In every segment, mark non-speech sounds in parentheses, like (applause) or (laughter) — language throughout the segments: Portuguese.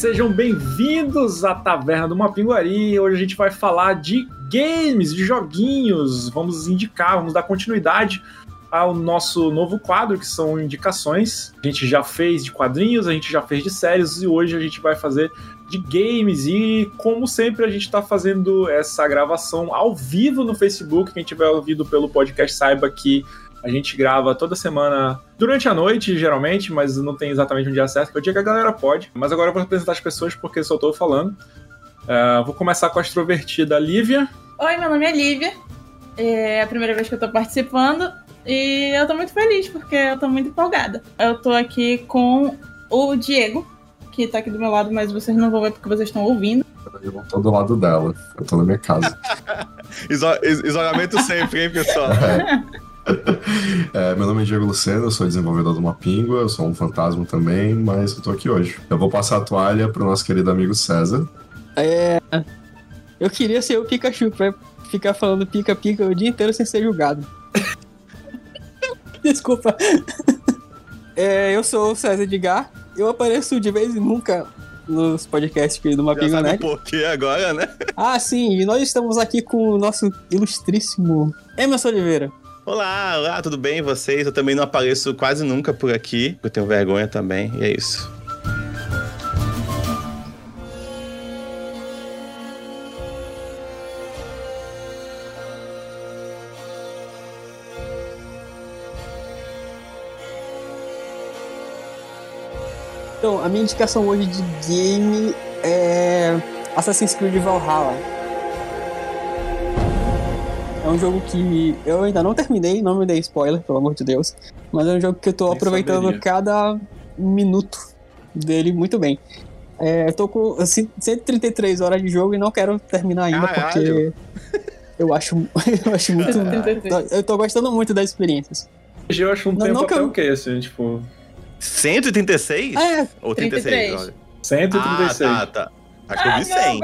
sejam bem-vindos à Taverna do Mapinguari. Hoje a gente vai falar de games, de joguinhos. Vamos indicar, vamos dar continuidade ao nosso novo quadro, que são indicações. A gente já fez de quadrinhos, a gente já fez de séries e hoje a gente vai fazer de games. E como sempre, a gente está fazendo essa gravação ao vivo no Facebook. Quem tiver ouvido pelo podcast saiba que a gente grava toda semana durante a noite, geralmente, mas não tem exatamente um dia certo, que é o dia que a galera pode. Mas agora eu vou apresentar as pessoas porque só estou falando. Uh, vou começar com a extrovertida Lívia. Oi, meu nome é Lívia. É a primeira vez que eu tô participando. E eu tô muito feliz porque eu tô muito empolgada. Eu tô aqui com o Diego, que tá aqui do meu lado, mas vocês não vão ver porque vocês estão ouvindo. Eu não tô do lado dela, eu tô na minha casa. (laughs) Iso isolamento sempre, hein, pessoal? (laughs) É, meu nome é Diego Luceno, eu sou desenvolvedor do Mapingua, eu sou um fantasma também, mas eu tô aqui hoje. Eu vou passar a toalha pro nosso querido amigo César. É. Eu queria ser o Pikachu pra ficar falando pica-pica o dia inteiro sem ser julgado. (laughs) Desculpa. É, eu sou o César Edgar. Eu apareço de vez em nunca nos podcasts do Mapinga Net. por quê agora, né? Ah, sim. E nós estamos aqui com o nosso ilustríssimo Emerson Oliveira. Olá, olá, tudo bem? Vocês? Eu também não apareço quase nunca por aqui. Eu tenho vergonha também, e é isso. Então, a minha indicação hoje de game é Assassin's Creed Valhalla. É um jogo que eu ainda não terminei, não me dei spoiler, pelo amor de Deus. Mas é um jogo que eu tô Nem aproveitando saberia. cada minuto dele muito bem. É, eu tô com 133 horas de jogo e não quero terminar ainda Caralho. porque eu acho, (laughs) eu acho muito. eu tô gostando muito das experiências. Eu acho um não, tempo não até eu... o que, assim, tipo. 136? É. Ou 36, 33. olha. 136. Ah, tá, tá. Acho que eu vi 100.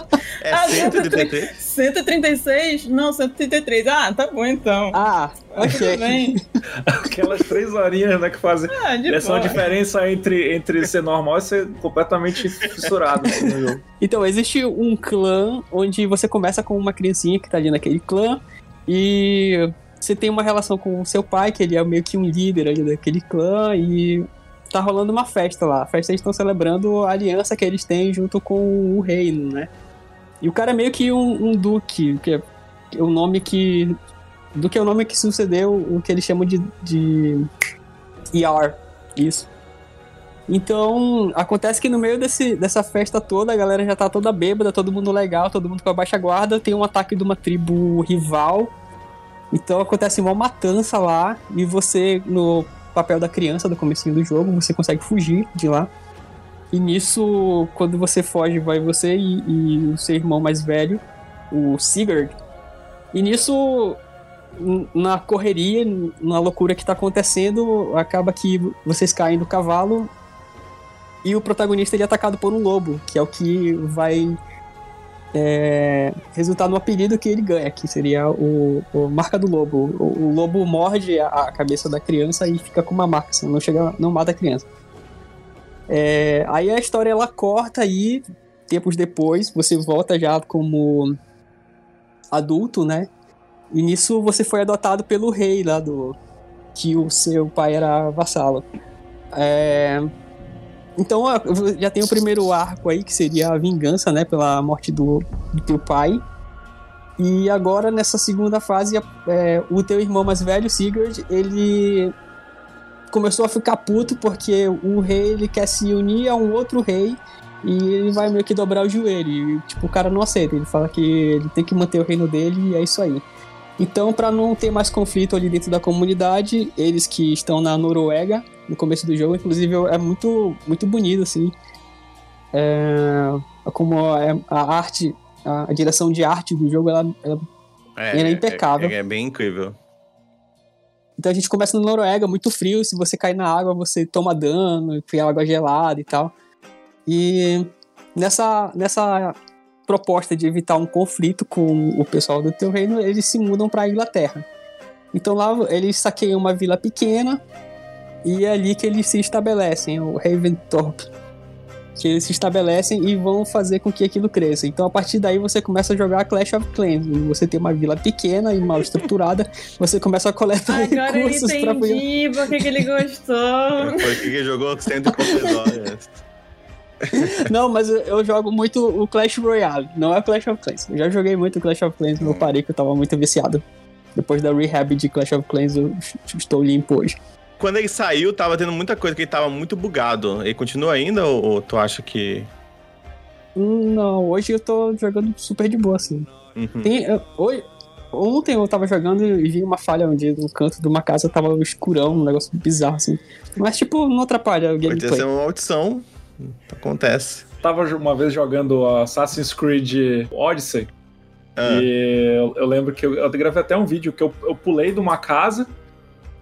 (laughs) é ah, 133? 136? Não, 133. Ah, tá bom então. Ah, ok. bem. (laughs) Aquelas três horinhas né, que fazem ah, essa diferença entre, entre ser normal e ser completamente fissurado no jogo. Então, existe um clã onde você começa com uma criancinha que tá ali naquele clã e você tem uma relação com o seu pai, que ele é meio que um líder ali daquele clã, e tá rolando uma festa lá. A festa eles estão celebrando a aliança que eles têm junto com o reino, né? E o cara é meio que um, um duque, que é o nome que. Duque é o nome que sucedeu o que eles chamam de. de ER. Isso. Então, acontece que no meio desse, dessa festa toda, a galera já tá toda bêbada, todo mundo legal, todo mundo com a baixa guarda. Tem um ataque de uma tribo rival então acontece uma matança lá e você, no papel da criança do começo do jogo, você consegue fugir de lá. E nisso, quando você foge, vai você e, e o seu irmão mais velho, o Sigurd. E nisso, na correria, na loucura que tá acontecendo, acaba que vocês caem do cavalo e o protagonista ele é atacado por um lobo, que é o que vai é, resultar no apelido que ele ganha, que seria o, o marca do lobo. O, o, lobo morde a, a, cabeça da criança e fica com uma marca, assim, não chega, não mata a criança. É, aí a história ela corta aí, tempos depois, você volta já como adulto, né? E nisso você foi adotado pelo rei lá do que o seu pai era vassalo. É, então já tem o primeiro arco aí, que seria a vingança, né, pela morte do, do teu pai. E agora, nessa segunda fase, é, o teu irmão mais velho, Sigurd, ele começou a ficar puto porque o rei ele quer se unir a um outro rei e ele vai meio que dobrar o joelho. E, tipo, o cara não aceita. Ele fala que ele tem que manter o reino dele e é isso aí. Então, para não ter mais conflito ali dentro da comunidade, eles que estão na Noruega, no começo do jogo, inclusive é muito, muito bonito, assim. É, como é a arte, a, direção de arte do jogo, ela, ela é, é impecável. É, é, bem incrível. Então a gente começa na Noruega, muito frio, se você cair na água, você toma dano, cria água gelada e tal. E nessa, nessa proposta de evitar um conflito com o pessoal do teu reino, eles se mudam para a Inglaterra. Então lá eles saqueiam uma vila pequena E é ali que eles se estabelecem, o Raventhorpe. Que eles se estabelecem e vão fazer com que aquilo cresça. Então a partir daí você começa a jogar Clash of Clans. Você tem uma vila pequena e mal estruturada, você começa a coletar Agora recursos pra entendi por que que ele gostou. Foi que ele jogou 150 horas. Não, mas eu, eu jogo muito o Clash Royale, não é o Clash of Clans. Eu já joguei muito o Clash of Clans, mas eu parei que eu tava muito viciado. Depois da rehab de Clash of Clans, eu estou limpo hoje. Quando ele saiu, tava tendo muita coisa que ele tava muito bugado. Ele continua ainda ou, ou tu acha que. Não, hoje eu tô jogando super de boa, assim. Uhum. Tem, eu- hoje, ontem eu tava jogando e vi uma falha onde no canto de uma casa tava escurão, um negócio bizarro, assim. Mas, tipo, não atrapalha o Pode ter gameplay. sido uma maldição. Acontece. Tava uma vez jogando Assassin's Creed Odyssey. Ah, E eu, eu lembro que eu, eu gravei até um vídeo que eu, eu pulei de uma casa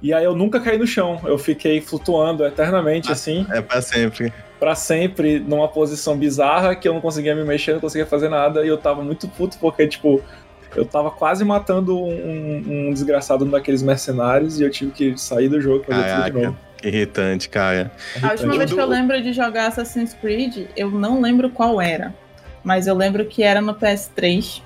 e aí eu nunca caí no chão. Eu fiquei flutuando eternamente, Ah. assim, É pra sempre. pra sempre, numa posição bizarra que eu não conseguia me mexer, não conseguia fazer nada. E eu tava muito puto porque, tipo, eu tava quase matando um, um desgraçado um daqueles mercenários e eu tive que sair do jogo e fazer tudo de Caraca. novo. Que irritante, cara. A última Irritante. vez que eu lembro de jogar Assassin's Creed, eu não lembro qual era. Mas eu lembro que era no PS3.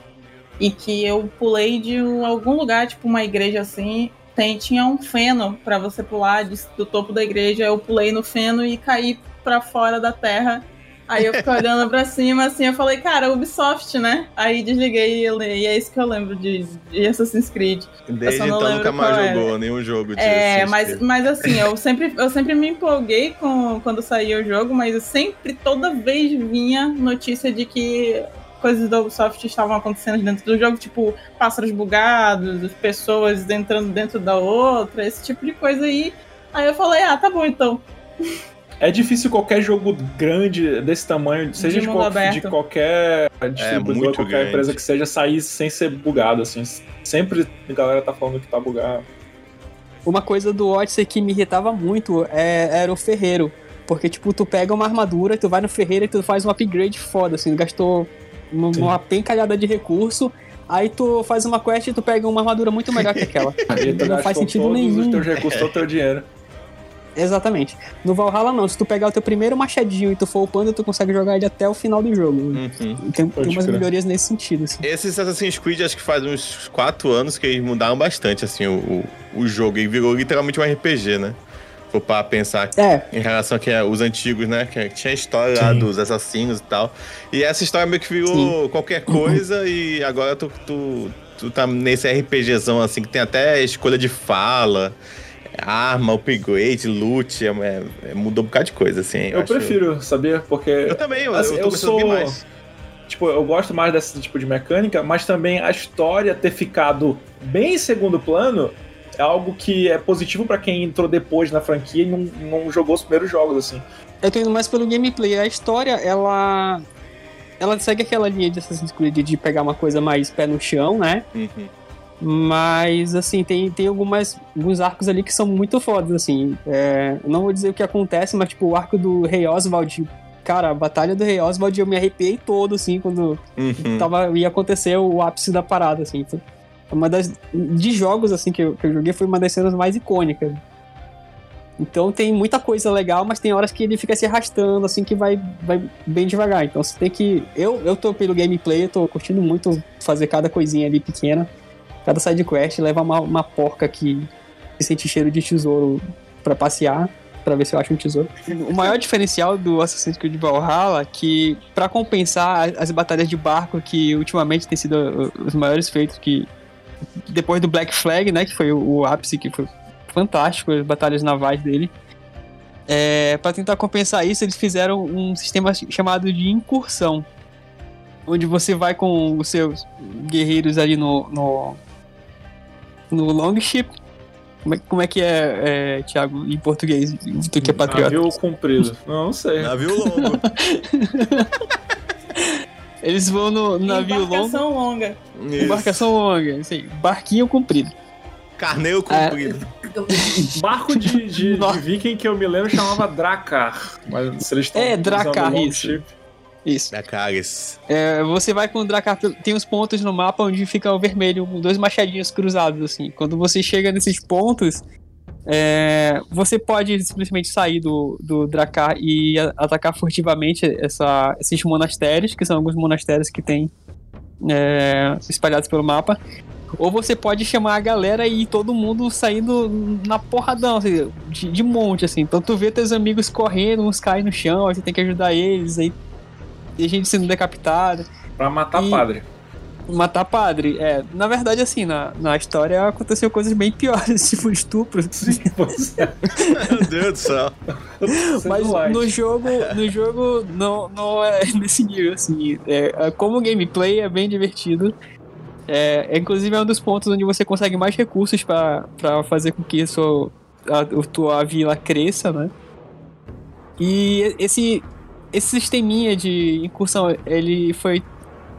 E que eu pulei de um- algum lugar, tipo uma igreja assim. Tem, tinha um feno pra você pular de- do topo da igreja. Eu pulei no feno e caí pra fora da terra. Aí eu fiquei olhando pra (laughs) cima, assim, eu falei, cara, Ubisoft, né? Aí desliguei e e é isso que eu lembro de, de Assassin's Creed. Desde então nunca mais era. jogou nenhum jogo de É, mas, mas assim, eu (laughs) sempre, eu sempre me empolguei com, quando saía o jogo, mas eu sempre, toda vez vinha notícia de que coisas da Ubisoft estavam acontecendo dentro do jogo, tipo pássaros bugados, pessoas entrando dentro da outra, esse tipo de coisa aí. Aí eu falei, ah, tá bom então. É difícil qualquer jogo grande desse tamanho, seja de, qual- aberto. de qualquer distribuidor, muito qualquer grande. empresa que seja, sair sem ser bugado, assim. Sempre a galera tá falando que tá bugado. Uma coisa do Odyssey que me irritava muito é- era o ferreiro. Porque, tipo, tu pega uma armadura, tu vai no ferreiro e tu faz um upgrade foda, assim, gastou uma, pencalhada de recurso. Aí tu faz uma quest e tu pega uma armadura muito melhor que aquela. (laughs) Não faz sentido todos nenhum. os teus recursos, todo o teu dinheiro. Exatamente. No Valhalla não, se tu pegar o teu primeiro machadinho e tu for upando, tu consegue jogar ele até o final do jogo. Uhum. Tem, tem umas crer. melhorias nesse sentido, assim. Esses Assassin's Creed acho que faz uns 4 anos que eles mudaram bastante assim o, o, o jogo. E virou literalmente um RPG, né? For pra pensar É, em relação a que é os antigos, né? Que tinha a história lá Sim. dos assassinos e tal. E essa história meio que virou qualquer coisa e agora tu, tu, tu tá nesse RPGzão assim que tem até escolha de fala, arma, upgrade, loot, é, é- é- mudou um bocado de coisa, assim. Eu acho- prefiro, sabia? Porque Eu também, eu, Assim, eu tô eu sou- mais. tipo, eu gosto mais desse tipo de mecânica, mas também a história ter ficado bem em segundo plano é algo que é positivo pra quem entrou depois na franquia e não, não jogou os primeiros jogos, assim. eu tô indo mais pelo gameplay. A história, ela. Ela segue aquela linha de Assassin's Creed de pegar uma coisa mais pé no chão, né? Uhum. Mas, assim, tem, tem algumas, alguns arcos ali que são muito fodas, assim. É, não vou dizer o que acontece, mas, tipo, o arco do Rei Oswald. Cara, a batalha do Rei Oswald eu me arrepiei todo, assim, quando Uhum. tava, ia acontecer o ápice da parada, assim. Foi uma das. De jogos, assim, que eu, que eu joguei, foi uma das cenas mais icônicas. Então tem muita coisa legal, mas tem horas que ele fica se arrastando, assim, que vai, vai bem devagar. Então você tem que. Eu, eu tô pelo gameplay, eu tô curtindo muito fazer cada coisinha ali pequena. Cada side quest leva uma, uma porca que, que sente cheiro de tesouro pra passear, pra ver se eu acho um tesouro. O maior diferencial do Assassin's Creed Valhalla é que, pra compensar as batalhas de barco, que ultimamente tem sido os maiores feitos que. Depois do Black Flag, né? Que foi o, o ápice, que foi fantástico, as batalhas navais dele. É, para tentar compensar isso, eles fizeram um sistema chamado de incursão. Onde você vai com os seus guerreiros ali no. no, no Longship. Como é, como é que é, é, Thiago, em português? Tu que é patriota. Navio comprido. Não, não sei. Navio longo. (laughs) Eles vão no navio longo. Embarcação longa. Isso. Embarcação longa, isso aí. Barquinho comprido. Carneiro É. comprido. Barco de, de, de (laughs) viking que eu me lembro chamava Dracar. Mas se eles estão É, usando Drakkar, Longship, Isso. Da Caris. É, você vai com o Dracar, tem uns pontos no mapa onde fica o vermelho, dois machadinhos cruzados, assim. Quando você chega nesses pontos, É, você pode simplesmente sair do, do Dracar e atacar furtivamente essa, esses monastérios, que são alguns monastérios que tem é, espalhados pelo mapa. Ou você pode chamar a galera e todo mundo saindo na porradão, assim, de, de monte, assim. Então tu vê teus amigos correndo, uns caem no chão, aí você tem que ajudar eles, aí tem gente sendo decapitada. Pra matar E- padre. Matar padre, é. Na verdade, assim, na, na história aconteceu coisas bem piores, (laughs) tipo estupro. Sim, é. Meu Deus do céu. Mas no jogo, no jogo não, não é (laughs) nesse nível, assim. É, é, como gameplay é bem divertido. É, é, inclusive é um dos pontos onde você consegue mais recursos pra pra fazer com que sua, a, a tua vila cresça, né? E esse, esse sisteminha de incursão, ele foi.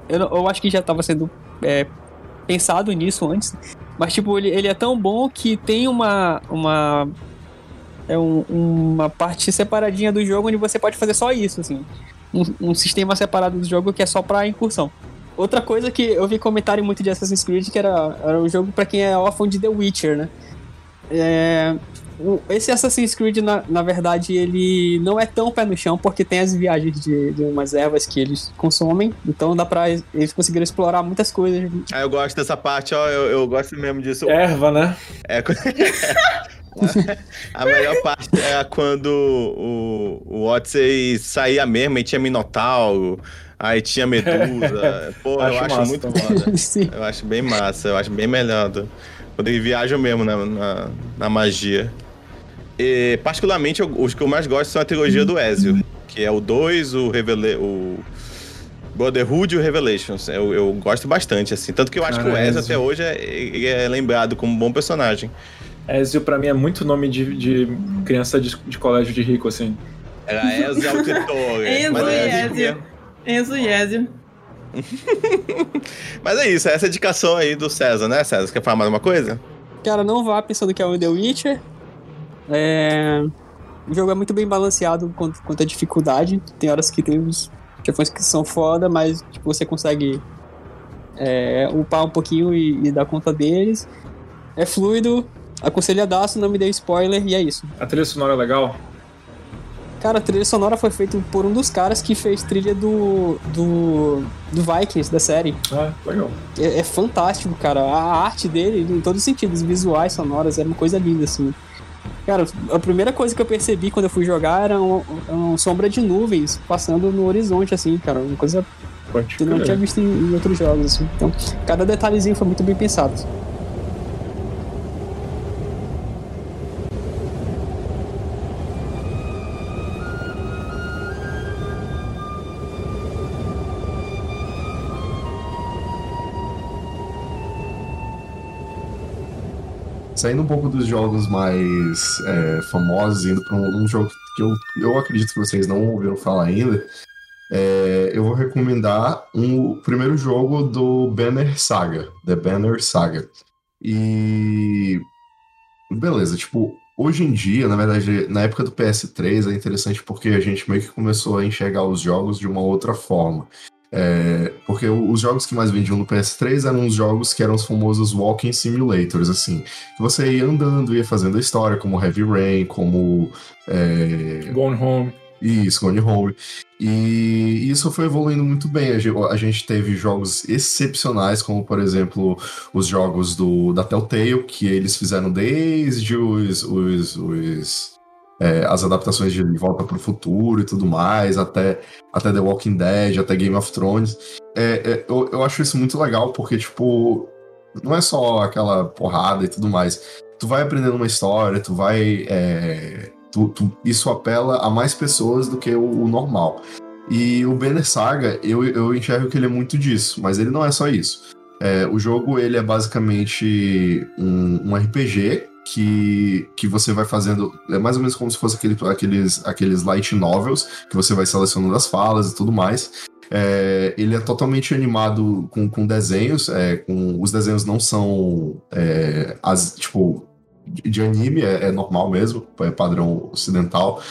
Eu, eu acho que já estava sendo é, pensado nisso antes. Mas, tipo, ele, ele é tão bom que tem uma. uma é um- uma parte separadinha do jogo onde você pode fazer só isso, assim. Um, um sistema separado do jogo que é só pra incursão. Outra coisa que eu vi comentário muito de Assassin's Creed que era, era um jogo pra quem é órfão de The Witcher, né? É, esse Assassin's Creed, na, na verdade, ele não é tão pé no chão, porque tem as viagens de, de umas ervas que eles consomem, então dá pra eles conseguirem explorar muitas coisas. Ah, eu gosto dessa parte, ó. Eu, eu gosto mesmo disso. Erva, né? É, (laughs) a melhor parte é quando o, o Odyssey saía mesmo e tinha Minotauro, aí tinha Medusa. (laughs) Pô, eu Acho acho massa muito foda. (laughs) Sim. Eu acho bem massa, eu acho bem melhor. do- Quando eles viajam mesmo na, na, na magia. E, particularmente, eu- os que eu mais gosto são a trilogia do Ezio, que é o 2, o, Revela o Brotherhood e o Revelations. Eu, eu gosto bastante, assim. Tanto que eu acho que o Cara, Ezio, Ezio. até hoje é, é lembrado como um bom personagem. Ezio pra mim é muito nome de, de criança de, de colégio de rico, assim. Era Ezio Auditore. Enzo mas, e é, Ezio. Enzo e Ezio. (laughs) mas é isso, essa é a indicação aí do César, né, César? Quer falar mais uma coisa? Cara, não vá pensando que é um The Witcher. É... O jogo é muito bem balanceado quanto, quanto à dificuldade. Tem horas que tem uns chefões que são foda, mas tipo, você consegue é, upar um pouquinho e, e dar conta deles. É fluido, aconselhadaço, não me dê spoiler e é isso. A trilha sonora é legal. Cara, a trilha sonora foi feita por um dos caras que fez trilha do, do, do Vikings, da série. Ah, legal. É, é fantástico, cara. A arte dele, em todos os sentidos, visuais, sonoras, é uma coisa linda, assim. Cara, a primeira coisa que eu percebi quando eu fui jogar era um- uma sombra de nuvens passando no horizonte, assim, cara. Uma coisa Pode que eu não tinha visto em, em outros jogos, assim. Então, cada detalhezinho foi muito bem pensado. Saindo um pouco dos jogos mais é, famosos, indo para um, um jogo que eu, eu acredito que vocês não ouviram falar ainda, é, eu vou recomendar um, o primeiro jogo do Banner Saga, The Banner Saga. E. Beleza, tipo, hoje em dia, na verdade, na época do PS3 é interessante porque a gente meio que começou a enxergar os jogos de uma outra forma. É, porque os jogos que mais vendiam no PS3 eram os jogos que eram os famosos walking simulators, assim. Que você ia andando, ia fazendo a história, como Heavy Rain, como. É, Gone Home. isso, Gone Home. E isso foi evoluindo muito bem. A gente teve jogos excepcionais, como por exemplo os jogos do, da Telltale, que eles fizeram desde os, os, os, é, as adaptações de Volta para o Futuro e tudo mais, até, até The Walking Dead, até Game of Thrones. É, é, eu, eu acho isso muito legal, porque, tipo, não é só aquela porrada e tudo mais. Tu vai aprendendo uma história, tu vai. é, tu- tu- isso apela a mais pessoas do que o, o normal. E o Banner Saga, eu, eu enxergo que ele é muito disso, mas ele não é só isso. É, o jogo ele é basicamente um, um RPG que, que você vai fazendo. É mais ou menos como se fosse aquele, aqueles, aqueles light novels, que você vai selecionando as falas e tudo mais. É, ele é totalmente animado com, com desenhos. é, com, os desenhos não são é, as, tipo, de anime, é, é normal mesmo, é padrão ocidental.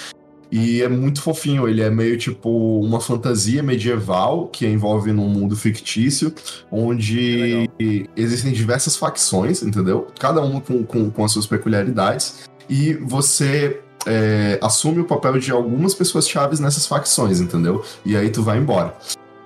E é muito fofinho, ele é meio tipo uma fantasia medieval que envolve num mundo fictício, onde existem diversas facções, entendeu? Cada uma com, com, com as suas peculiaridades. e você é, assume o papel de algumas pessoas chaves nessas facções, entendeu? E aí tu vai embora.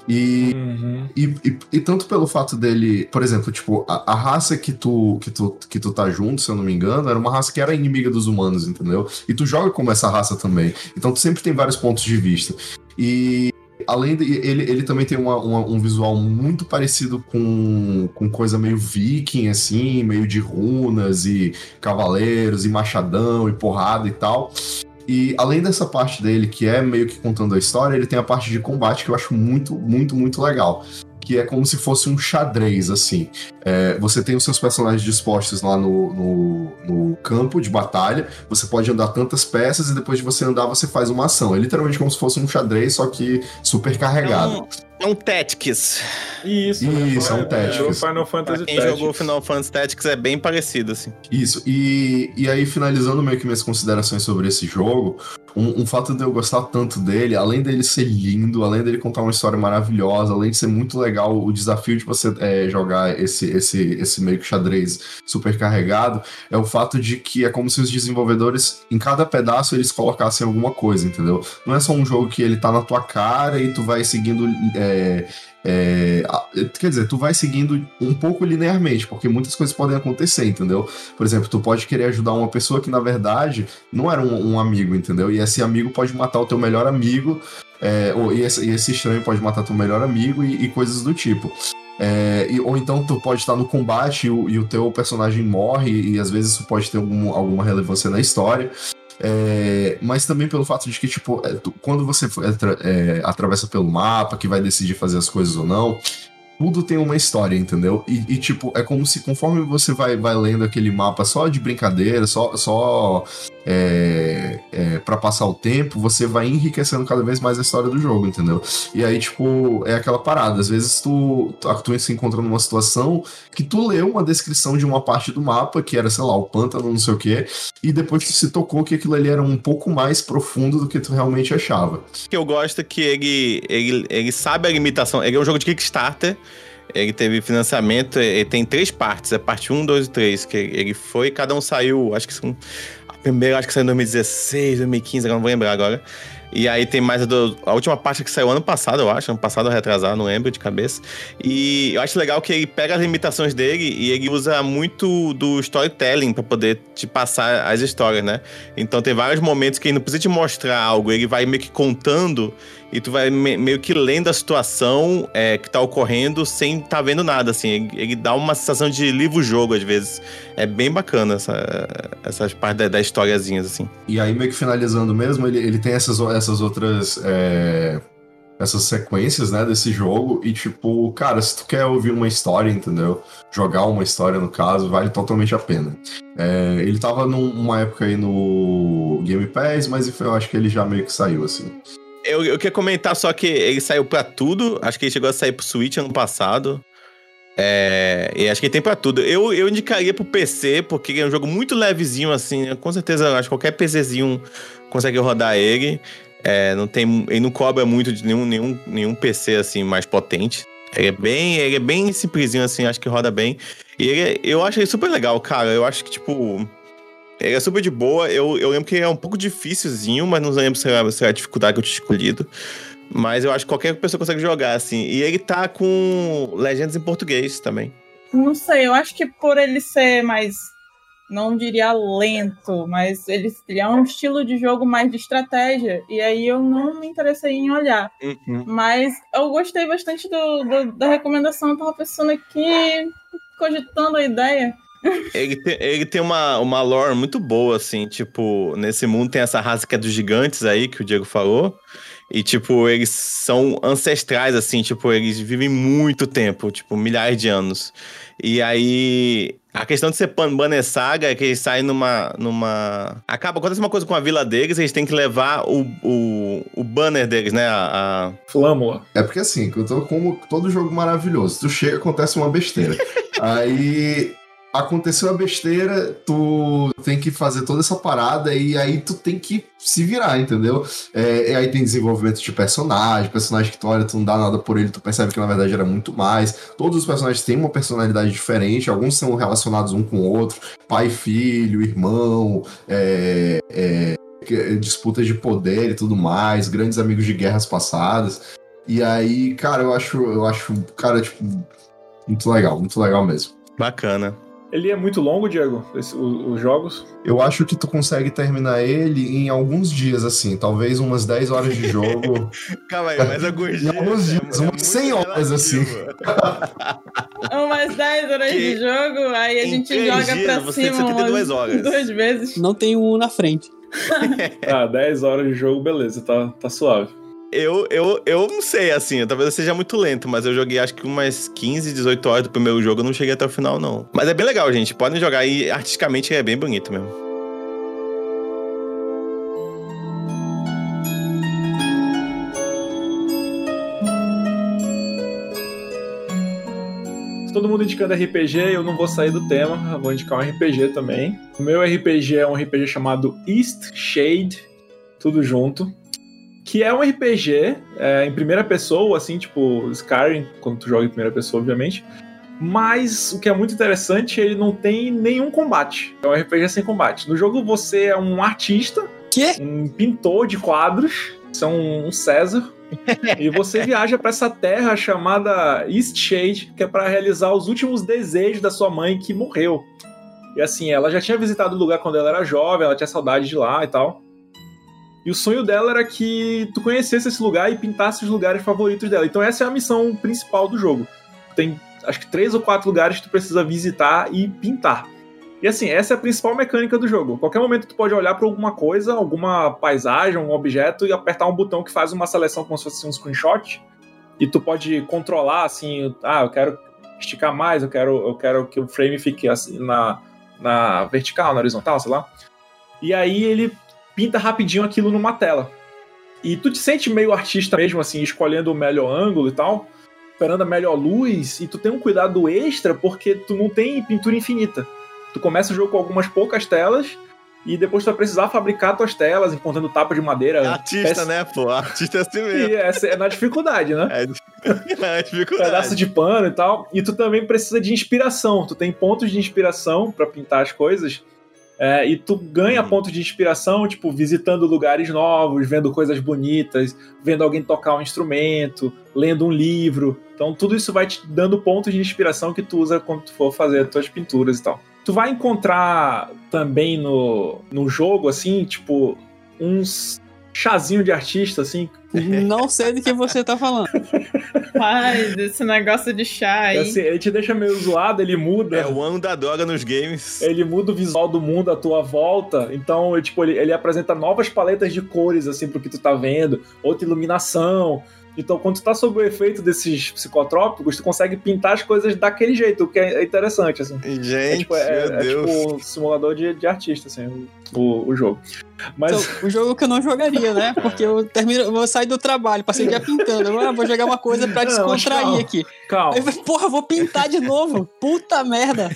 E, Uhum. e, e, e tanto pelo fato dele, por exemplo, tipo, a, a raça que tu, que, tu, que tu tá junto, se eu não me engano, era uma raça que era inimiga dos humanos, entendeu? E tu joga como essa raça também. Então tu sempre tem vários pontos de vista. E além de. Ele, ele também tem uma, uma- um visual muito parecido com, com coisa meio viking, assim, meio de runas e cavaleiros e machadão e porrada e tal. E além dessa parte dele, que é meio que contando a história, ele tem a parte de combate que eu acho muito, muito, muito legal. Que é como se fosse um xadrez, assim. É, você tem os seus personagens dispostos lá no, no, no campo de batalha. Você pode andar tantas peças e depois de você andar, você faz uma ação. É literalmente como se fosse um xadrez, só que super carregado. Um Tactics. Isso, Isso, é um o Tactics. Final Pra Fantasy quem Tactics. jogou Final Fantasy Tactics é bem parecido, assim. Isso, e, e aí finalizando meio que minhas considerações sobre esse jogo, um, um fato de eu gostar tanto dele, além dele ser lindo, além dele contar uma história maravilhosa, além de ser muito legal o desafio de você é, jogar esse, esse, esse meio que xadrez super carregado, é o fato de que é como se os desenvolvedores, em cada pedaço, eles colocassem alguma coisa, entendeu? Não é só um jogo que ele tá na tua cara e tu vai seguindo. é, é, a- quer dizer, tu vai seguindo um pouco linearmente, porque muitas coisas podem acontecer, entendeu? Por exemplo, tu pode querer ajudar uma pessoa que, na verdade, não era um, um amigo, entendeu? E esse amigo pode matar o teu melhor amigo, é, ou, e, esse, e esse estranho pode matar teu melhor amigo e, e coisas do tipo. É, e- ou então tu pode estar no combate e o, e o teu personagem morre, e às vezes isso pode ter algum- alguma relevância na história. É, mas também pelo fato de que, tipo, é, quando você é, é, atravessa pelo mapa, que vai decidir fazer as coisas ou não, tudo tem uma história, entendeu? E, e, tipo, é como se conforme você vai, vai lendo aquele mapa só de brincadeira, só, só é, é, para passar o tempo, você vai enriquecendo cada vez mais a história do jogo, entendeu? E aí, tipo, é aquela parada. Às vezes tu, tu, tu se encontra numa situação que tu leu uma descrição de uma parte do mapa, que era, sei lá, o pântano, não sei o quê, e depois tu se tocou que aquilo ali era um pouco mais profundo do que tu realmente achava. O que eu gosto é que ele, ele, ele sabe a limitação. Ele é um jogo de Kickstarter. Ele teve financiamento, ele tem três partes, é parte 1, 2 e 3, que ele foi, cada um saiu, acho que são. A primeira acho que saiu em 2016, 2015, agora não vou lembrar agora. E aí tem mais a, do- a última parte que saiu ano passado, eu acho, ano passado ou retrasado, não lembro de cabeça. E eu acho legal que ele pega as limitações dele e ele usa muito do storytelling pra poder te passar as histórias, né? Então tem vários momentos que ele não precisa te mostrar algo, ele vai meio que contando e tu vai me- meio que lendo a situação é, que tá ocorrendo sem tá vendo nada, assim. Ele, dá uma sensação de livro-jogo, às vezes. É bem bacana essa, essas partes da, da historiazinhas, assim. E aí, meio que finalizando mesmo, ele, ele tem essas, essas outras. é, essas sequências, né, desse jogo. E, tipo, cara, se tu quer ouvir uma história, entendeu? Jogar uma história, no caso, vale totalmente a pena. É, ele tava num- numa época aí no Game Pass, mas eu acho que ele já meio que saiu, assim. Eu, eu queria comentar só que ele saiu pra tudo. Acho que ele chegou a sair pro Switch ano passado. É, e acho que tem pra tudo. Eu, eu indicaria pro PC, porque é um jogo muito levezinho, assim. né? Com certeza, acho que qualquer PCzinho consegue rodar ele. É, não tem, ele não cobra muito de nenhum, nenhum, nenhum PC assim mais potente. Ele é bem, ele é bem simplesinho assim, acho que roda bem. E ele é- eu acho ele super legal, cara. Eu acho que tipo ele é super de boa. Eu, eu lembro que ele é um pouco dificilzinho, mas não lembro se era, se era a dificuldade que eu tinha escolhido. Mas eu acho que qualquer pessoa consegue jogar, assim. E ele tá com legendas em português também. Não sei, eu acho que por ele ser mais, não diria lento, mas ele, ele é um estilo de jogo mais de estratégia. E aí eu não me interessei em olhar. Mas eu gostei bastante do, do- da recomendação. Eu tava pensando aqui, cogitando a ideia. Ele tem, ele tem uma, uma lore muito boa, assim. Tipo, nesse mundo tem essa raça que é dos gigantes aí, que o Diego falou. E, tipo, eles são ancestrais, assim. Tipo, eles vivem muito tempo, tipo, milhares de anos. E aí, a questão de ser Pan- Banner Saga é que eles saem numa, numa... Acaba, acontece uma coisa com a vila deles, eles têm que levar o, o, o banner deles, né? A, a- Flâmula. É porque assim, eu tô como todo jogo maravilhoso. Tu chega, acontece uma besteira. (laughs) aí. Aconteceu a besteira, tu tem que fazer toda essa parada e aí tu tem que se virar, entendeu? É, e aí tem desenvolvimento de personagem, personagem que tu olha, tu não dá nada por ele, tu percebe que na verdade era muito mais. Todos os personagens têm uma personalidade diferente, alguns são relacionados um com o outro, pai, filho, irmão, é, é, disputas de poder e tudo mais, grandes amigos de guerras passadas. E aí, cara, eu acho, eu acho, cara, tipo, muito legal, muito legal mesmo. Bacana. Ele é muito longo, Diego, esse, os, os, jogos? Eu acho que tu consegue terminar ele em alguns dias, assim, talvez umas 10 horas de jogo. (laughs) Calma aí, mas alguns dias. Em alguns dias, é, umas 100 horas, assim. umas 10 horas que de jogo, aí a gente joga dias, pra você cima umas horas. duas vezes. Não tem um na frente. (laughs) ah, 10 horas de jogo, beleza, tá, tá suave. Eu, eu, eu não sei, assim, talvez eu seja muito lento, mas eu joguei acho que umas 15, 18 horas do primeiro jogo, eu não cheguei até o final, não. Mas é bem legal, gente. Podem jogar aí, artisticamente é bem bonito mesmo. todo mundo indicando RPG, eu não vou sair do tema, eu vou indicar um RPG também. O meu RPG é um RPG chamado East Shade, tudo junto que é um RPG é, em primeira pessoa, assim, tipo Skyrim, quando tu joga em primeira pessoa, obviamente. Mas o que é muito interessante, ele não tem nenhum combate. É um RPG sem combate. No jogo você é um artista, que? um pintor de quadros, você é um, César, (laughs) e você viaja para essa terra chamada East Shade, que é para realizar os últimos desejos da sua mãe que morreu. E assim, ela já tinha visitado o lugar quando ela era jovem, ela tinha saudade de lá e tal. E o sonho dela era que tu conhecesse esse lugar e pintasse os lugares favoritos dela. Então essa é a missão principal do jogo. Tem acho que três ou quatro lugares que tu precisa visitar e pintar. E assim, essa é a principal mecânica do jogo. qualquer momento tu pode olhar para alguma coisa, alguma paisagem, um objeto e apertar um botão que faz uma seleção como se fosse um screenshot. E tu pode controlar assim, ah, eu quero esticar mais, eu quero, eu quero que o frame fique assim na, na vertical, na horizontal, sei lá. E aí ele pinta rapidinho aquilo numa tela. E tu te sente meio artista mesmo, assim, escolhendo o melhor ângulo e tal, esperando a melhor luz, e tu tem um cuidado extra porque tu não tem pintura infinita. Tu começa o jogo com algumas poucas telas, e depois tu vai precisar fabricar tuas telas, encontrando tapa de madeira. É artista, peça... né, pô? Artista é assim mesmo. E é, é na dificuldade, né? É, (laughs) é dificuldade. Pedaço de pano e tal. E tu também precisa de inspiração. Tu tem pontos de inspiração para pintar as coisas é, e tu ganha uhum. pontos de inspiração, tipo, visitando lugares novos, vendo coisas bonitas, vendo alguém tocar um instrumento, lendo um livro. Então, tudo isso vai te dando pontos de inspiração que tu usa quando tu for fazer as tuas pinturas e tal. Tu vai encontrar também no, no jogo, assim, tipo, uns chazinho de artista, assim. (laughs) Não sei do que você tá falando. Mas esse negócio de chá aí. Assim, ele te deixa meio zoado, ele muda. É o ano da droga nos games. Ele muda o visual do mundo à tua volta. Então, ele, tipo, ele, ele apresenta novas paletas de cores, assim, pro que tu tá vendo, outra iluminação. Então, quando tu tá sob o efeito desses psicotrópicos, tu consegue pintar as coisas daquele jeito, o que é interessante, assim. Gente, é, tipo, é, é tipo um simulador de, de artista, assim, o, o jogo. Mas... Então, o jogo que eu não jogaria, né? Porque eu termino, eu vou sair do trabalho, passei o dia pintando. Eu, ah, vou jogar uma coisa pra descontrair não, calma, aqui. Calma. Aí, porra, vou pintar de novo. Puta merda.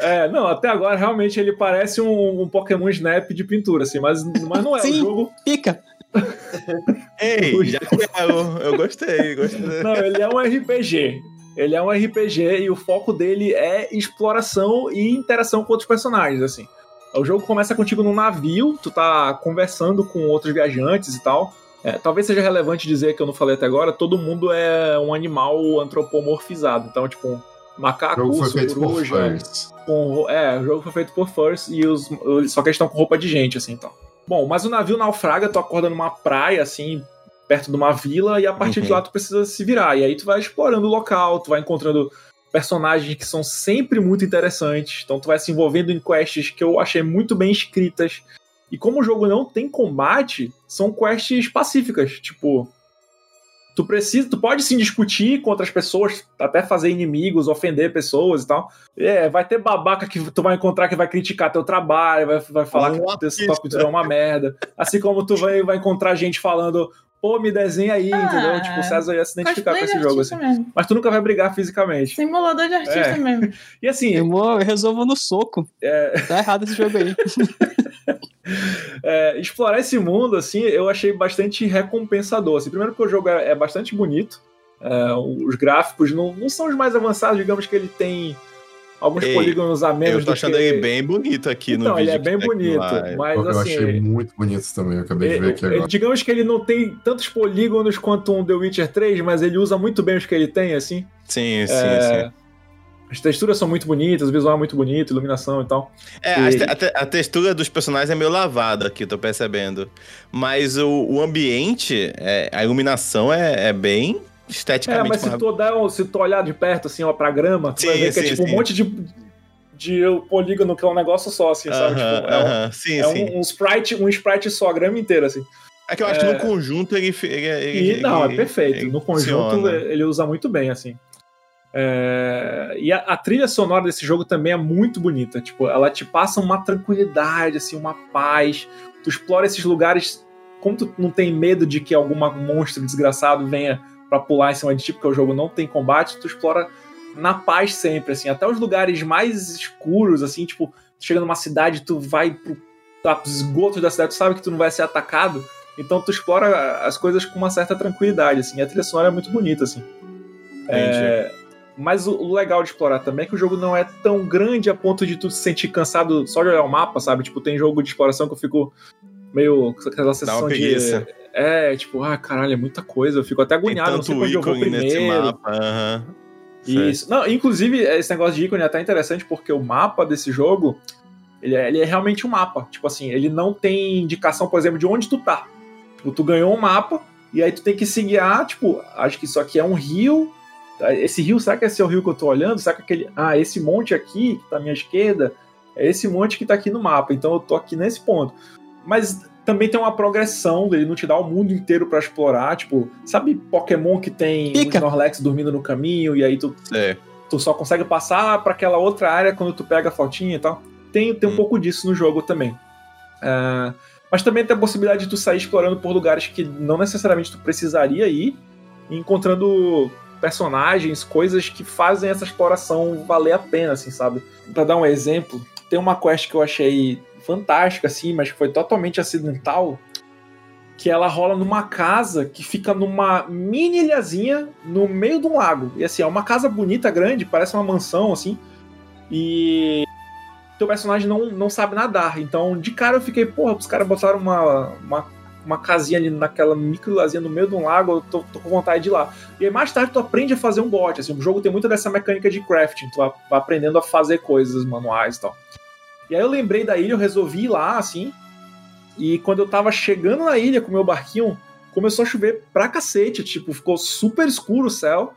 É, não, até agora realmente ele parece um, um Pokémon Snap de pintura, assim, mas, mas não é Sim, o jogo. Pica. (laughs) Ei, já eu, eu gostei, gostei. Não, ele é um RPG. Ele é um RPG e o foco dele é exploração e interação com outros personagens, assim. O jogo começa contigo num navio, tu tá conversando com outros viajantes e tal. É, talvez seja relevante dizer que eu não falei até agora, todo mundo é um animal antropomorfizado. Então, tipo, macaco, urso, coruja. Com, é, o jogo foi feito por First e os, só que eles estão com roupa de gente, assim, então. Bom, mas o navio naufraga, tu acorda numa praia, assim, perto de uma vila, e a partir uhum. de lá tu precisa se virar. E aí tu vai explorando o local, tu vai encontrando personagens que são sempre muito interessantes. Então tu vai se envolvendo em quests que eu achei muito bem escritas. E como o jogo não tem combate, são quests pacíficas. Tipo, tu precisa, tu pode sim discutir com outras pessoas, até fazer inimigos, ofender pessoas e tal. É, vai ter babaca que tu vai encontrar que vai criticar teu trabalho, vai, vai falar que tua pintura é uma merda. Assim como tu vai, vai encontrar gente falando, pô, me desenha aí, Ah, entendeu? Tipo, o César ia se identificar com esse jogo, assim. mesmo. Mas tu nunca vai brigar fisicamente. Simulador de artista É. mesmo. (laughs) E assim, Eu, vou- eu resolvo no soco. é, Tá errado esse jogo aí. (laughs) é, explorar esse mundo, assim, eu achei bastante recompensador. Assim, primeiro porque o jogo é, é bastante bonito. É, os gráficos não, não são os mais avançados, digamos que ele tem alguns Ei, polígonos a menos Eu tô do achando que... ele bem bonito aqui no Então, vídeo. ele é bem tá bonito, mas eu assim... achei muito bonito também, eu acabei de ver aqui ele- agora. digamos que ele não tem tantos polígonos quanto um The Witcher 3, mas ele usa muito bem os que ele tem, assim. Sim, sim, É, sim. As texturas são muito bonitas, o visual é muito bonito, iluminação e tal. É, E- a te- a textura dos personagens é meio lavada aqui, tô percebendo. Mas o, o ambiente, é, a iluminação é, é bem É, esteticamente mas se tu, der se tu olhar de perto, assim, ó, pra grama, tu vai Sim, ver que é sim, tipo sim. um monte de, de polígono que é um negócio só, assim, sabe? Aham, Tipo, é um- Sim, é sim. um, um sprite, um sprite só, a grama inteira, assim. É que eu acho que é- no conjunto ele. ele, ele- E, não, é perfeito. No conjunto, ele usa muito bem, assim. É, E a, a trilha sonora desse jogo também é muito bonita. Tipo, ela te passa uma tranquilidade, assim, uma paz. Tu explora esses lugares. Como tu não tem medo de que algum monstro desgraçado venha pra pular em cima de ti, porque o jogo não tem combate, tu explora na paz sempre, assim. Até os lugares mais escuros, assim, tipo, tu chega numa cidade, tu vai pro, tá, pros esgotos da cidade, tu sabe que tu não vai ser atacado. Então tu explora as coisas com uma certa tranquilidade, assim. A trilha sonora é muito bonita, assim. É, mas o, legal de explorar também é que o jogo não é tão grande a ponto de tu se sentir cansado só de olhar o mapa, sabe? Tipo, tem jogo de exploração que eu fico meio com aquela sensação de... preguiça. É, tipo, ah, caralho, é muita coisa. Eu fico até Tem agoniado, não sei tanto eu vou ícone nesse primeiro. mapa. aham. Isso. Não, inclusive, esse negócio de ícone é até interessante porque o mapa desse jogo, ele é, ele é realmente um mapa. Tipo assim, ele não tem indicação, por exemplo, de onde tu tá. Tipo, tu ganhou um mapa e aí tu tem que se guiar, tipo, acho que isso aqui é um rio. Esse rio, será que esse é o rio que eu tô olhando? Será que aquele. Ah, esse monte aqui, que tá à minha esquerda, é esse monte que tá aqui no mapa. Então eu tô aqui nesse ponto. Mas também tem uma progressão, ele não te dá o mundo inteiro pra explorar. Tipo, sabe Pokémon que tem um Pica. Snorlax dormindo no caminho e aí tu É. tu só consegue passar para aquela outra área quando tu pega a fotinha e tal. Tem, tem um Hum. pouco disso no jogo também. É, mas também tem a possibilidade de tu sair explorando por lugares que não necessariamente tu precisaria ir, e encontrando personagens, coisas que fazem essa exploração valer a pena, assim, sabe? Pra dar um exemplo, tem uma quest que eu achei fantástica, assim, mas que foi totalmente acidental, que ela rola numa casa que fica numa mini ilhazinha no meio de um lago. E assim, é uma casa bonita, grande, parece uma mansão, assim. E teu personagem não, não sabe nadar. Então, de cara eu fiquei, porra, os caras botaram uma, uma, uma casinha ali naquela micro ilhazinha no meio de um lago, eu tô, tô com vontade de ir lá. E aí mais tarde tu aprende a fazer um bote. Assim, o jogo tem muito dessa mecânica de crafting, tu vai aprendendo a fazer coisas manuais e tal. E aí eu lembrei da ilha, eu resolvi ir lá, assim. E quando eu tava chegando na ilha com meu barquinho, começou a chover pra cacete. Tipo, ficou super escuro o céu.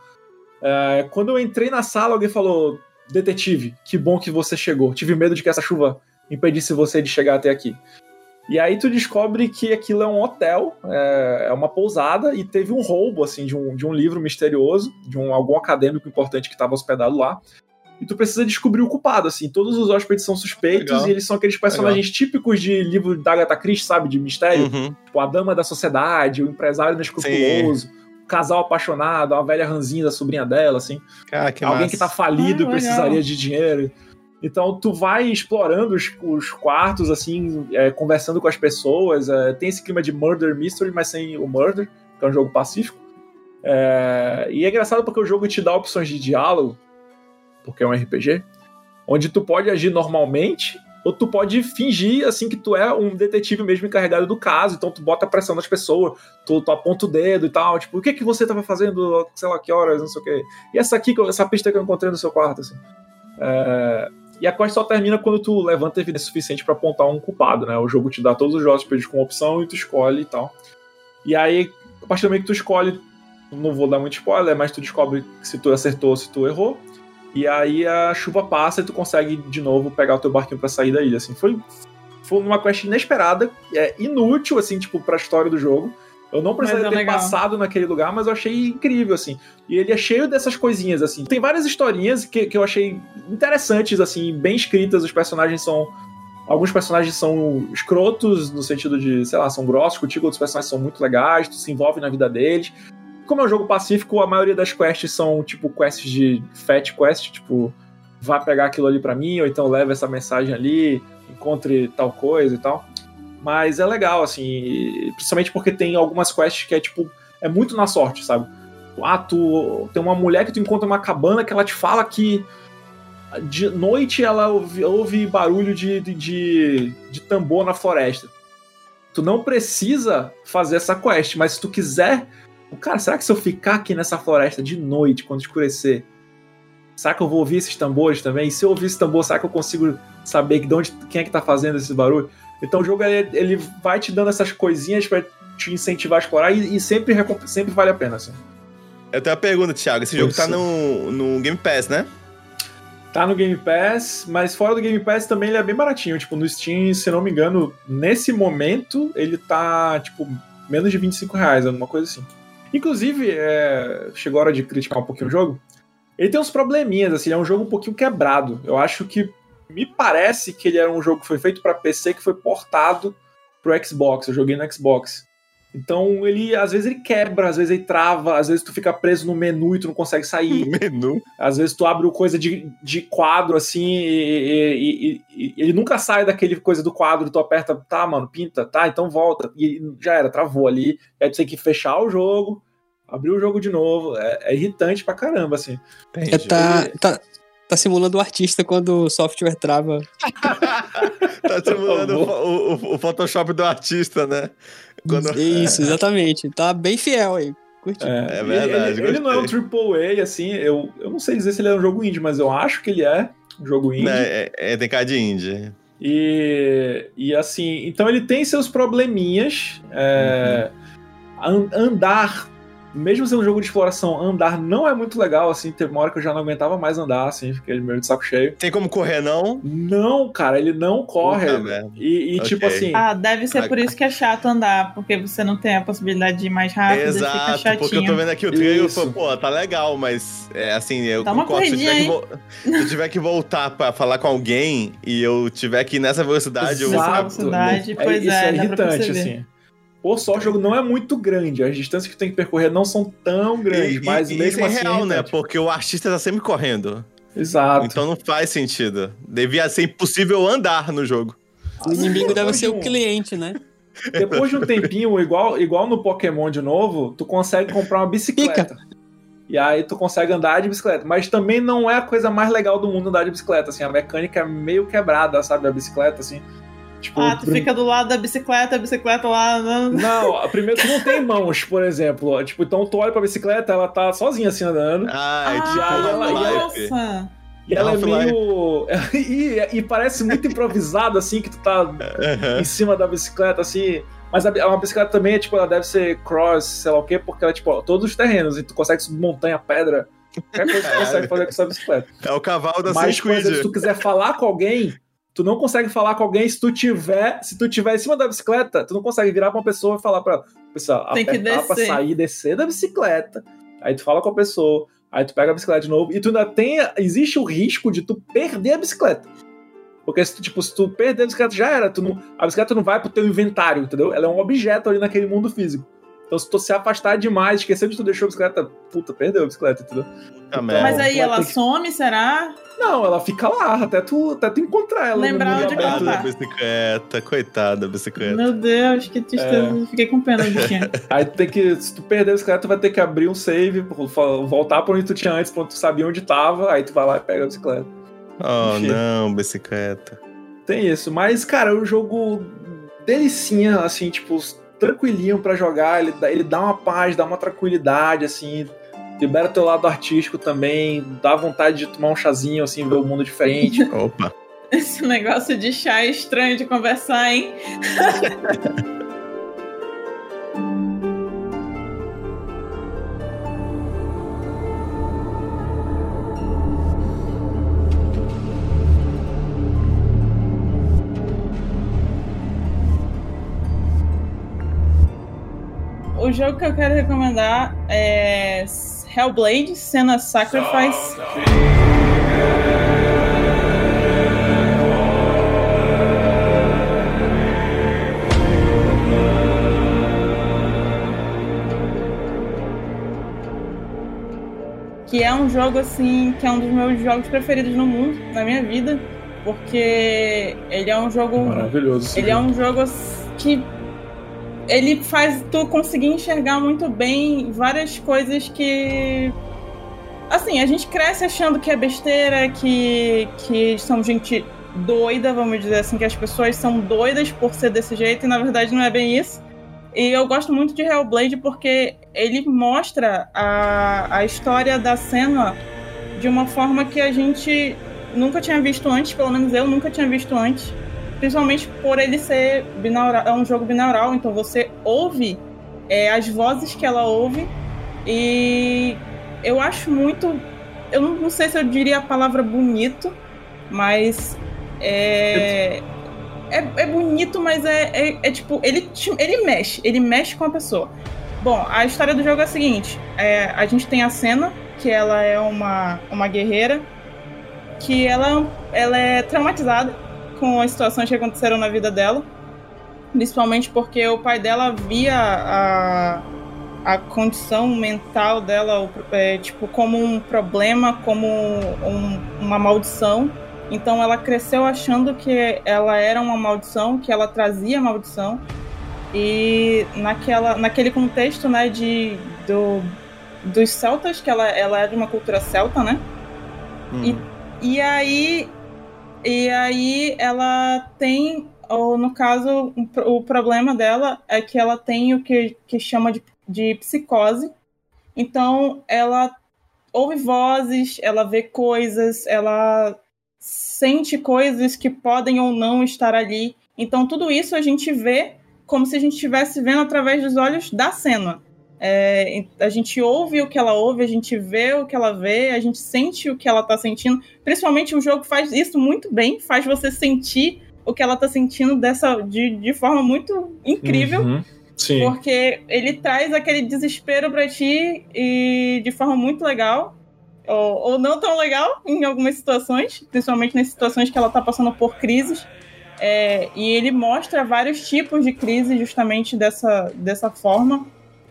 É, quando eu entrei na sala, alguém falou: Detetive, que bom que você chegou. Tive medo de que essa chuva impedisse você de chegar até aqui. E aí tu descobre que aquilo é um hotel, é, é uma pousada, e teve um roubo, assim, de um, de um livro misterioso, de um, algum acadêmico importante que estava hospedado lá. E tu precisa descobrir o culpado, assim. Todos os hóspedes são suspeitos Legal. e eles são aqueles personagens típicos de livro da Agatha Christie, sabe? De mistério. Uhum. Tipo, a dama da sociedade, o empresário inescrupuloso, o casal apaixonado, a velha ranzinha da sobrinha dela, assim. Cara, que Alguém massa. que tá falido Ah, e precisaria de dinheiro. Então tu vai explorando os, os quartos, assim, é, conversando com as pessoas. é, tem esse clima de murder mystery, mas sem o murder, que é um jogo pacífico. É, e é engraçado porque o jogo te dá opções de diálogo, porque é um RPG, onde tu pode agir normalmente, ou tu pode fingir, assim, que tu é um detetive mesmo encarregado do caso, então tu bota pressão nas pessoas, tu, tu aponta o dedo e tal, tipo, o que que você tava fazendo, sei lá que horas, não sei o quê. E essa aqui, essa pista que eu encontrei no seu quarto, assim. É, E a quest só termina quando tu levanta evidência suficiente pra apontar um culpado, né? O jogo te dá todos os hóspedes com opção e tu escolhe e tal. E aí, a partir do momento que tu escolhe, não vou dar muito spoiler, mas tu descobre se tu acertou ou se tu errou. E aí a chuva passa e tu consegue de novo pegar o teu barquinho pra sair da ilha, assim. Foi, foi uma quest inesperada, é inútil, assim, tipo, pra história do jogo. Eu não precisaria é ter legal. passado naquele lugar, mas eu achei incrível, assim. E ele é cheio dessas coisinhas, assim. Tem várias historinhas que, que eu achei interessantes, assim, bem escritas. Os personagens são Alguns personagens são escrotos, no sentido de, sei lá, são grossos contigo, outros personagens são muito legais, tu se envolve na vida deles. Como é um jogo pacífico, a maioria das quests são, tipo, quests de fat quest, tipo, vá pegar aquilo ali para mim, ou então leve essa mensagem ali, encontre tal coisa e tal. Mas é legal, assim, principalmente porque tem algumas quests que é, tipo, é muito na sorte, sabe? Ah, tu tem uma mulher que tu encontra numa cabana que ela te fala que de noite ela ouve, ouve barulho de, de, de, de tambor na floresta. Tu não precisa fazer essa quest, mas se tu quiser. Cara, será que se eu ficar aqui nessa floresta de noite, quando escurecer, será que eu vou ouvir esses tambores também? E se eu ouvir esse tambor, será que eu consigo saber de onde, quem é que tá fazendo esse barulho? Então o jogo ele, ele vai te dando essas coisinhas para te incentivar a explorar e, e, sempre, sempre vale a pena, assim. Eu tenho uma pergunta, Thiago. Esse jogo tá no, no Game Pass, né? Tá no Game Pass, mas fora do Game Pass também ele é bem baratinho. Tipo, no Steam, se não me engano, nesse momento ele tá, tipo, menos de 25 reais, alguma coisa assim. Inclusive, é... chegou a hora de criticar um pouquinho o jogo. Ele tem uns probleminhas, assim, é um jogo um pouquinho quebrado. Eu acho que me parece que ele era um jogo que foi feito para PC que foi portado pro Xbox. Eu joguei no Xbox. Então ele, às vezes ele quebra, às vezes ele trava, às vezes tu fica preso no menu e tu não consegue sair. (laughs) Menu? Às vezes tu abre coisa de, de quadro assim e, e, e, e, ele nunca sai daquele coisa do quadro, tu aperta, tá, mano, pinta, tá, então volta. E já era, travou ali. Aí tu tem que fechar o jogo, abrir o jogo de novo. É, é irritante pra caramba, assim. É, tá, tá, tá simulando o artista quando o software trava. (laughs) tá simulando o, o, o, Photoshop do artista, né? Quando... Isso, exatamente. Tá bem fiel aí. É, é verdade. Ele, ele, não é um AAA, assim, eu, eu não sei dizer se ele é um jogo indie, mas eu acho que ele é um jogo indie. É, é, é tem cara de indie. E, e assim, então ele tem seus probleminhas. É, uhum. Andar mesmo sendo um jogo de exploração, andar não é muito legal, assim. Teve uma hora que eu já não aguentava mais andar, assim, fiquei meio de saco cheio. Tem como correr, não? Não, cara, ele não corre. e, e okay. tipo assim. Ah, deve ser por isso que é chato andar, porque você não tem a possibilidade de ir mais rápido Exato, e fica chatinho. Porque eu tô vendo aqui o trailer e falo, pô, tá legal, mas é assim, eu Dá concordo. Se eu, tiver que, (laughs) se eu tiver que voltar pra falar com alguém e eu tiver que ir nessa velocidade, Exato. eu vou. velocidade, é, pois isso é, é irritante, assim. Por sorte, o jogo não é muito grande. As distâncias que tem que percorrer não são tão grandes, e, mas e, mesmo isso é assim. É real, né? Porque o artista tá sempre correndo. Exato. Então não faz sentido. Devia ser impossível andar no jogo. O inimigo deve ser o cliente, né? Depois de um tempinho, igual, igual no Pokémon de novo, tu consegue comprar uma bicicleta. Pica. E aí tu consegue andar de bicicleta. Mas também não é a coisa mais legal do mundo andar de bicicleta, assim. A mecânica é meio quebrada, sabe? A bicicleta, assim. Tipo, ah, tu prim... fica do lado da bicicleta, a bicicleta lá. Não, (laughs) primeiro tu não tem mãos, por exemplo. Tipo, então tu olha pra bicicleta, ela tá sozinha assim andando. Ah, é tipo ah, ela, nossa. E ela é meio. (laughs) e, e, parece muito improvisado, assim, que tu tá uhum. em cima da bicicleta, assim. Mas a, uma bicicleta também é, tipo, ela deve ser cross, sei lá o quê, porque ela é, tipo, ó, todos os terrenos, e tu consegue subir montanha, pedra. Qualquer coisa que tu consegue fazer com essa bicicleta. É o cavalo da Mas, por exemplo, se tu quiser falar com alguém, tu não consegue falar com alguém se tu tiver, se tu tiver em cima da bicicleta, tu não consegue virar pra uma pessoa e falar pra pessoa, Tem que descer. pra sair, descer da bicicleta. Aí tu fala com a pessoa, aí tu pega a bicicleta de novo e tu ainda tem, existe o risco de tu perder a bicicleta. Porque se tu, tipo, se tu perder a bicicleta já era, tu não, a bicicleta não vai pro teu inventário, entendeu? Ela é um objeto ali naquele mundo físico. Então, se tu se afastar demais, esquecer de tu deixou a bicicleta, puta, perdeu a bicicleta, entendeu? Então, Mas aí ela que... some, será? Não, ela fica lá até tu, até tu encontrar ela. Lembrar onde ela tá. bicicleta, coitada da bicicleta. Meu Deus, que tristeza. É. Fiquei com pena do. (laughs) Aí tu tem que, se tu perder a bicicleta, tu vai ter que abrir um save, voltar pra onde tu tinha antes, quando tu sabia onde tava, aí tu vai lá e pega a bicicleta. Oh, Enfim. não, bicicleta. Tem isso, mas, cara, o jogo delicinha, assim, tipo, tranquilinho para jogar, ele, ele dá uma paz, dá uma tranquilidade, assim, libera teu lado artístico também, dá vontade de tomar um chazinho, assim, ver o mundo diferente. (laughs) Opa! Esse negócio de chá é estranho de conversar, hein? (laughs) jogo que eu quero recomendar é Hellblade, Senna Sacrifice. Que é um jogo assim, que é um dos meus jogos preferidos no mundo, na minha vida, porque ele é um jogo maravilhoso. Ele é um jogo que ele faz tu conseguir enxergar muito bem várias coisas que assim, a gente cresce achando que é besteira, que que são gente doida, vamos dizer assim, que as pessoas são doidas por ser desse jeito e na verdade não é bem isso. E eu gosto muito de Hellblade porque ele mostra a, a história da cena de uma forma que a gente nunca tinha visto antes, pelo menos eu nunca tinha visto antes. Principalmente por ele ser binaural, é um jogo binaural, então você ouve é, as vozes que ela ouve e eu acho muito. Eu não, não sei se eu diria a palavra bonito, mas é, é, é bonito, mas é, é, é tipo, ele, ele mexe, ele mexe com a pessoa. Bom, a história do jogo é a seguinte: é, a gente tem a cena, que ela é uma, uma guerreira, que ela, ela é traumatizada com as situações que aconteceram na vida dela, principalmente porque o pai dela via a, a condição mental dela é, tipo como um problema, como um, uma maldição. Então ela cresceu achando que ela era uma maldição, que ela trazia maldição. E naquela, naquele contexto, né, de do, dos celtas, que ela, ela é de uma cultura celta, né? Hum. E, e aí e aí ela tem, ou no caso, o problema dela é que ela tem o que, que chama de, de psicose. Então ela ouve vozes, ela vê coisas, ela sente coisas que podem ou não estar ali. Então, tudo isso a gente vê como se a gente estivesse vendo através dos olhos da cena. É, a gente ouve o que ela ouve, a gente vê o que ela vê, a gente sente o que ela está sentindo. Principalmente o jogo faz isso muito bem, faz você sentir o que ela está sentindo dessa de, de forma muito incrível. Uhum. Sim. Porque ele traz aquele desespero para ti e de forma muito legal ou, ou não tão legal em algumas situações, principalmente nas situações que ela está passando por crises. É, e ele mostra vários tipos de crise justamente dessa, dessa forma.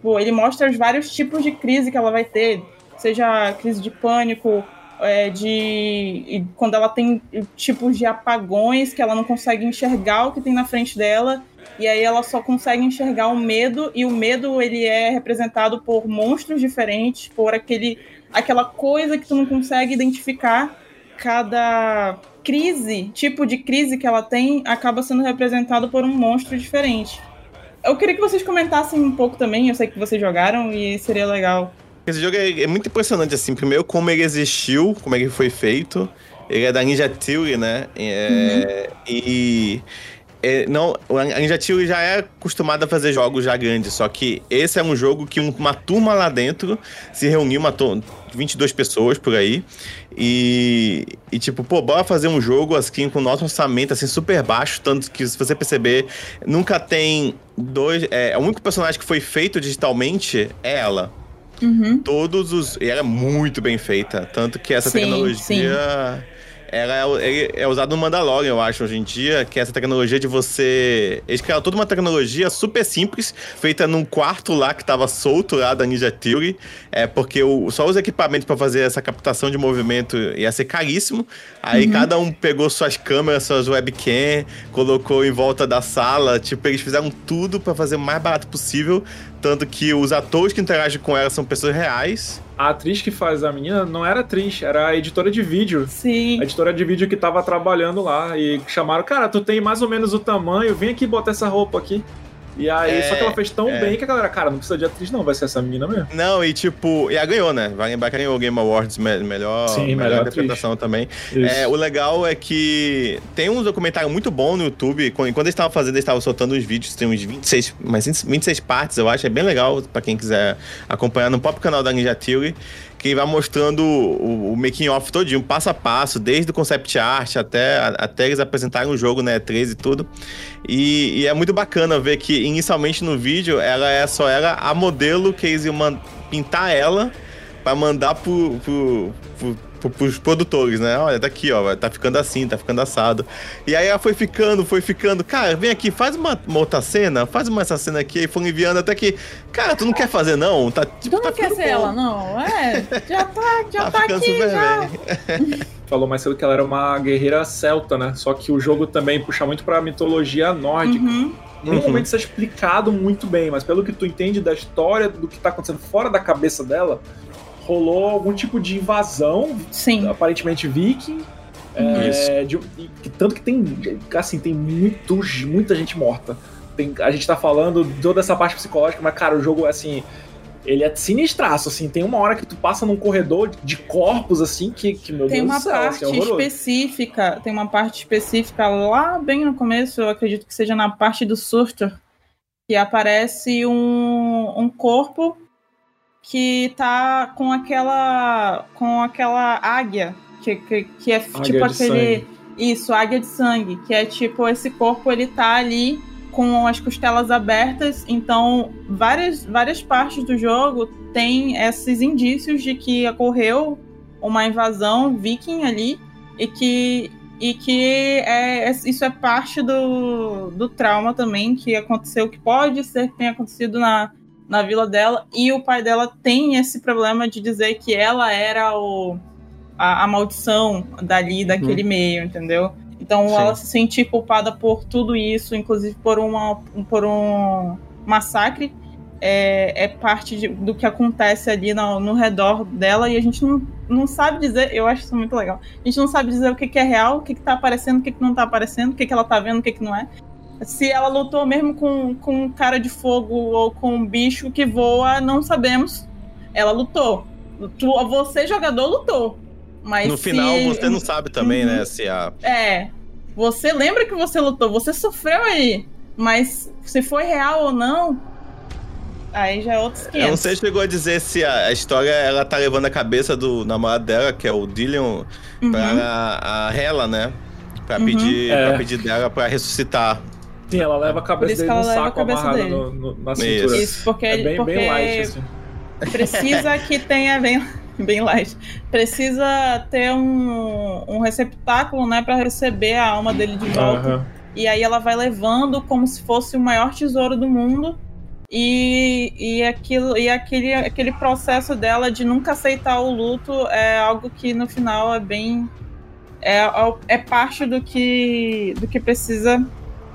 Ele mostra os vários tipos de crise que ela vai ter, seja crise de pânico, é, de quando ela tem tipos de apagões que ela não consegue enxergar o que tem na frente dela e aí ela só consegue enxergar o medo e o medo ele é representado por monstros diferentes, por aquele aquela coisa que tu não consegue identificar. Cada crise, tipo de crise que ela tem, acaba sendo representado por um monstro diferente. Eu queria que vocês comentassem um pouco também, eu sei que vocês jogaram e seria legal. Esse jogo é, é muito impressionante, assim. Primeiro, como ele existiu, como ele foi feito. Ele é da Ninja Theory, né? É, uhum. E é, não, a Theory já é acostumada a fazer jogos já grandes, só que esse é um jogo que uma turma lá dentro se reuniu, matou 22 pessoas por aí, e, e tipo, pô, bora fazer um jogo assim com nosso orçamento assim super baixo, tanto que se você perceber, nunca tem dois, é, o único personagem que foi feito digitalmente é ela. Uhum. Todos os. E ela é muito bem feita. Tanto que essa sim, tecnologia. Sim ela é, é usada no Mandalorian, eu acho, hoje em dia, que é essa tecnologia de você. Eles criaram toda uma tecnologia super simples, feita num quarto lá que estava solto lá da Ninja Theory, é, porque o, só os equipamentos para fazer essa captação de movimento ia ser caríssimo. Aí uhum. cada um pegou suas câmeras, suas webcam, colocou em volta da sala, tipo, eles fizeram tudo para fazer o mais barato possível, tanto que os atores que interagem com ela são pessoas reais a atriz que faz a menina não era atriz, era a editora de vídeo. Sim. A editora de vídeo que tava trabalhando lá. E chamaram, cara, tu tem mais ou menos o tamanho, vem aqui botar essa roupa aqui. E aí, é, só que ela fez tão é. bem que a galera, cara, não precisa de atriz, não, vai ser essa menina mesmo. Não, e tipo, e ela ganhou, né? Vai lembrar que ganhou o Game Awards me melhor, Sim, melhor, melhor interpretação também. É, o legal é que tem um documentário muito bom no YouTube. Quando, quando eles estavam fazendo, eles estavam soltando os vídeos, tem uns 26, mais 26 partes, eu acho. É bem legal pra quem quiser acompanhar no próprio canal da Ninja Theory que vai mostrando o, o making off todinho, passo a passo, desde o concept art até, até eles apresentarem o jogo, né, 13 e tudo. E, e, é muito bacana ver que inicialmente no vídeo ela é só era a modelo que eles iam pintar ela para mandar pro, pro, pro pros produtores, né? Olha, tá aqui, ó, tá ficando assim, tá ficando assado. E aí ela foi ficando, foi ficando. Cara, vem aqui, faz uma, uma outra cena, faz uma essa cena aqui. E foram enviando até que, cara, tu não quer fazer não? Tá, tipo, Tu não tá quer ser bom. ela, não? É, já tá, já tá, ficando aqui, super já. bem. (laughs) Falou mais cedo que ela era uma guerreira celta, né? Só que o jogo também puxa muito pra mitologia nórdica. Uhum. Nenhum Uhum. momento isso é explicado muito bem, mas pelo que tu entende da história, do que tá acontecendo fora da cabeça dela, rolou algum tipo de invasão, Sim. aparentemente viking. é, de- e que tanto que tem, assim, tem muito, muita gente morta. Tem- a gente tá falando toda essa parte psicológica, mas, cara, o jogo, assim, ele é sinistraço, assim. Tem uma hora que tu passa num corredor de corpos, assim, que, que meu Tem Deus uma do céu, parte assim, é específica, tem uma parte específica lá bem no começo, eu acredito que seja na parte do Surtur, que aparece um, um corpo que tá com aquela com aquela águia, que, que, que é tipo de aquele sangue. isso, águia de sangue, que é tipo esse corpo ele tá ali com as costelas abertas, então várias várias partes do jogo tem esses indícios de que ocorreu uma invasão viking ali e que e que é, isso é parte do, do trauma também que aconteceu, que pode ser que tenha acontecido na, na vila dela, e o pai dela tem esse problema de dizer que ela era o, a, a maldição dali, daquele meio, entendeu? Então Sim. ela se sentir culpada por tudo isso, inclusive por, uma, por um massacre, é, é parte de- do que acontece ali no, no redor dela, e a gente não, não sabe dizer, eu acho isso muito legal, a gente não sabe dizer o que, que é real, o que, que tá aparecendo, o que, que não tá aparecendo, o que, que ela tá vendo, o que, que não é. Se ela lutou mesmo com, com um cara de fogo ou com um bicho que voa, não sabemos. Ela lutou. Tu, você, jogador, lutou. Mas No se- final, você não sabe também, Uhum. né? Se a. É. Você lembra que você lutou, você sofreu aí. Mas se foi real ou não, aí já é outros 500. Eu não sei se chegou a dizer se a, a história ela tá levando a cabeça do namorado dela, que é o Dillion, Uhum. pra a, a Hela, né? Pra, Uhum. pedir, É. pra pedir dela pra ressuscitar. Sim, ela leva a cabeça dele a saco cabeça amarrada dele. no- no- na Isso. cintura. Isso, porque, É bem, porque bem light, assim. precisa (laughs) que tenha bem, bem light. Precisa ter um, um receptáculo, né, para receber a alma dele de volta. Aham. E aí ela vai levando como se fosse o maior tesouro do mundo. E, e, aquilo, e aquele, aquele processo dela de nunca aceitar o luto é algo que no final é bem. É, é parte do que, do que precisa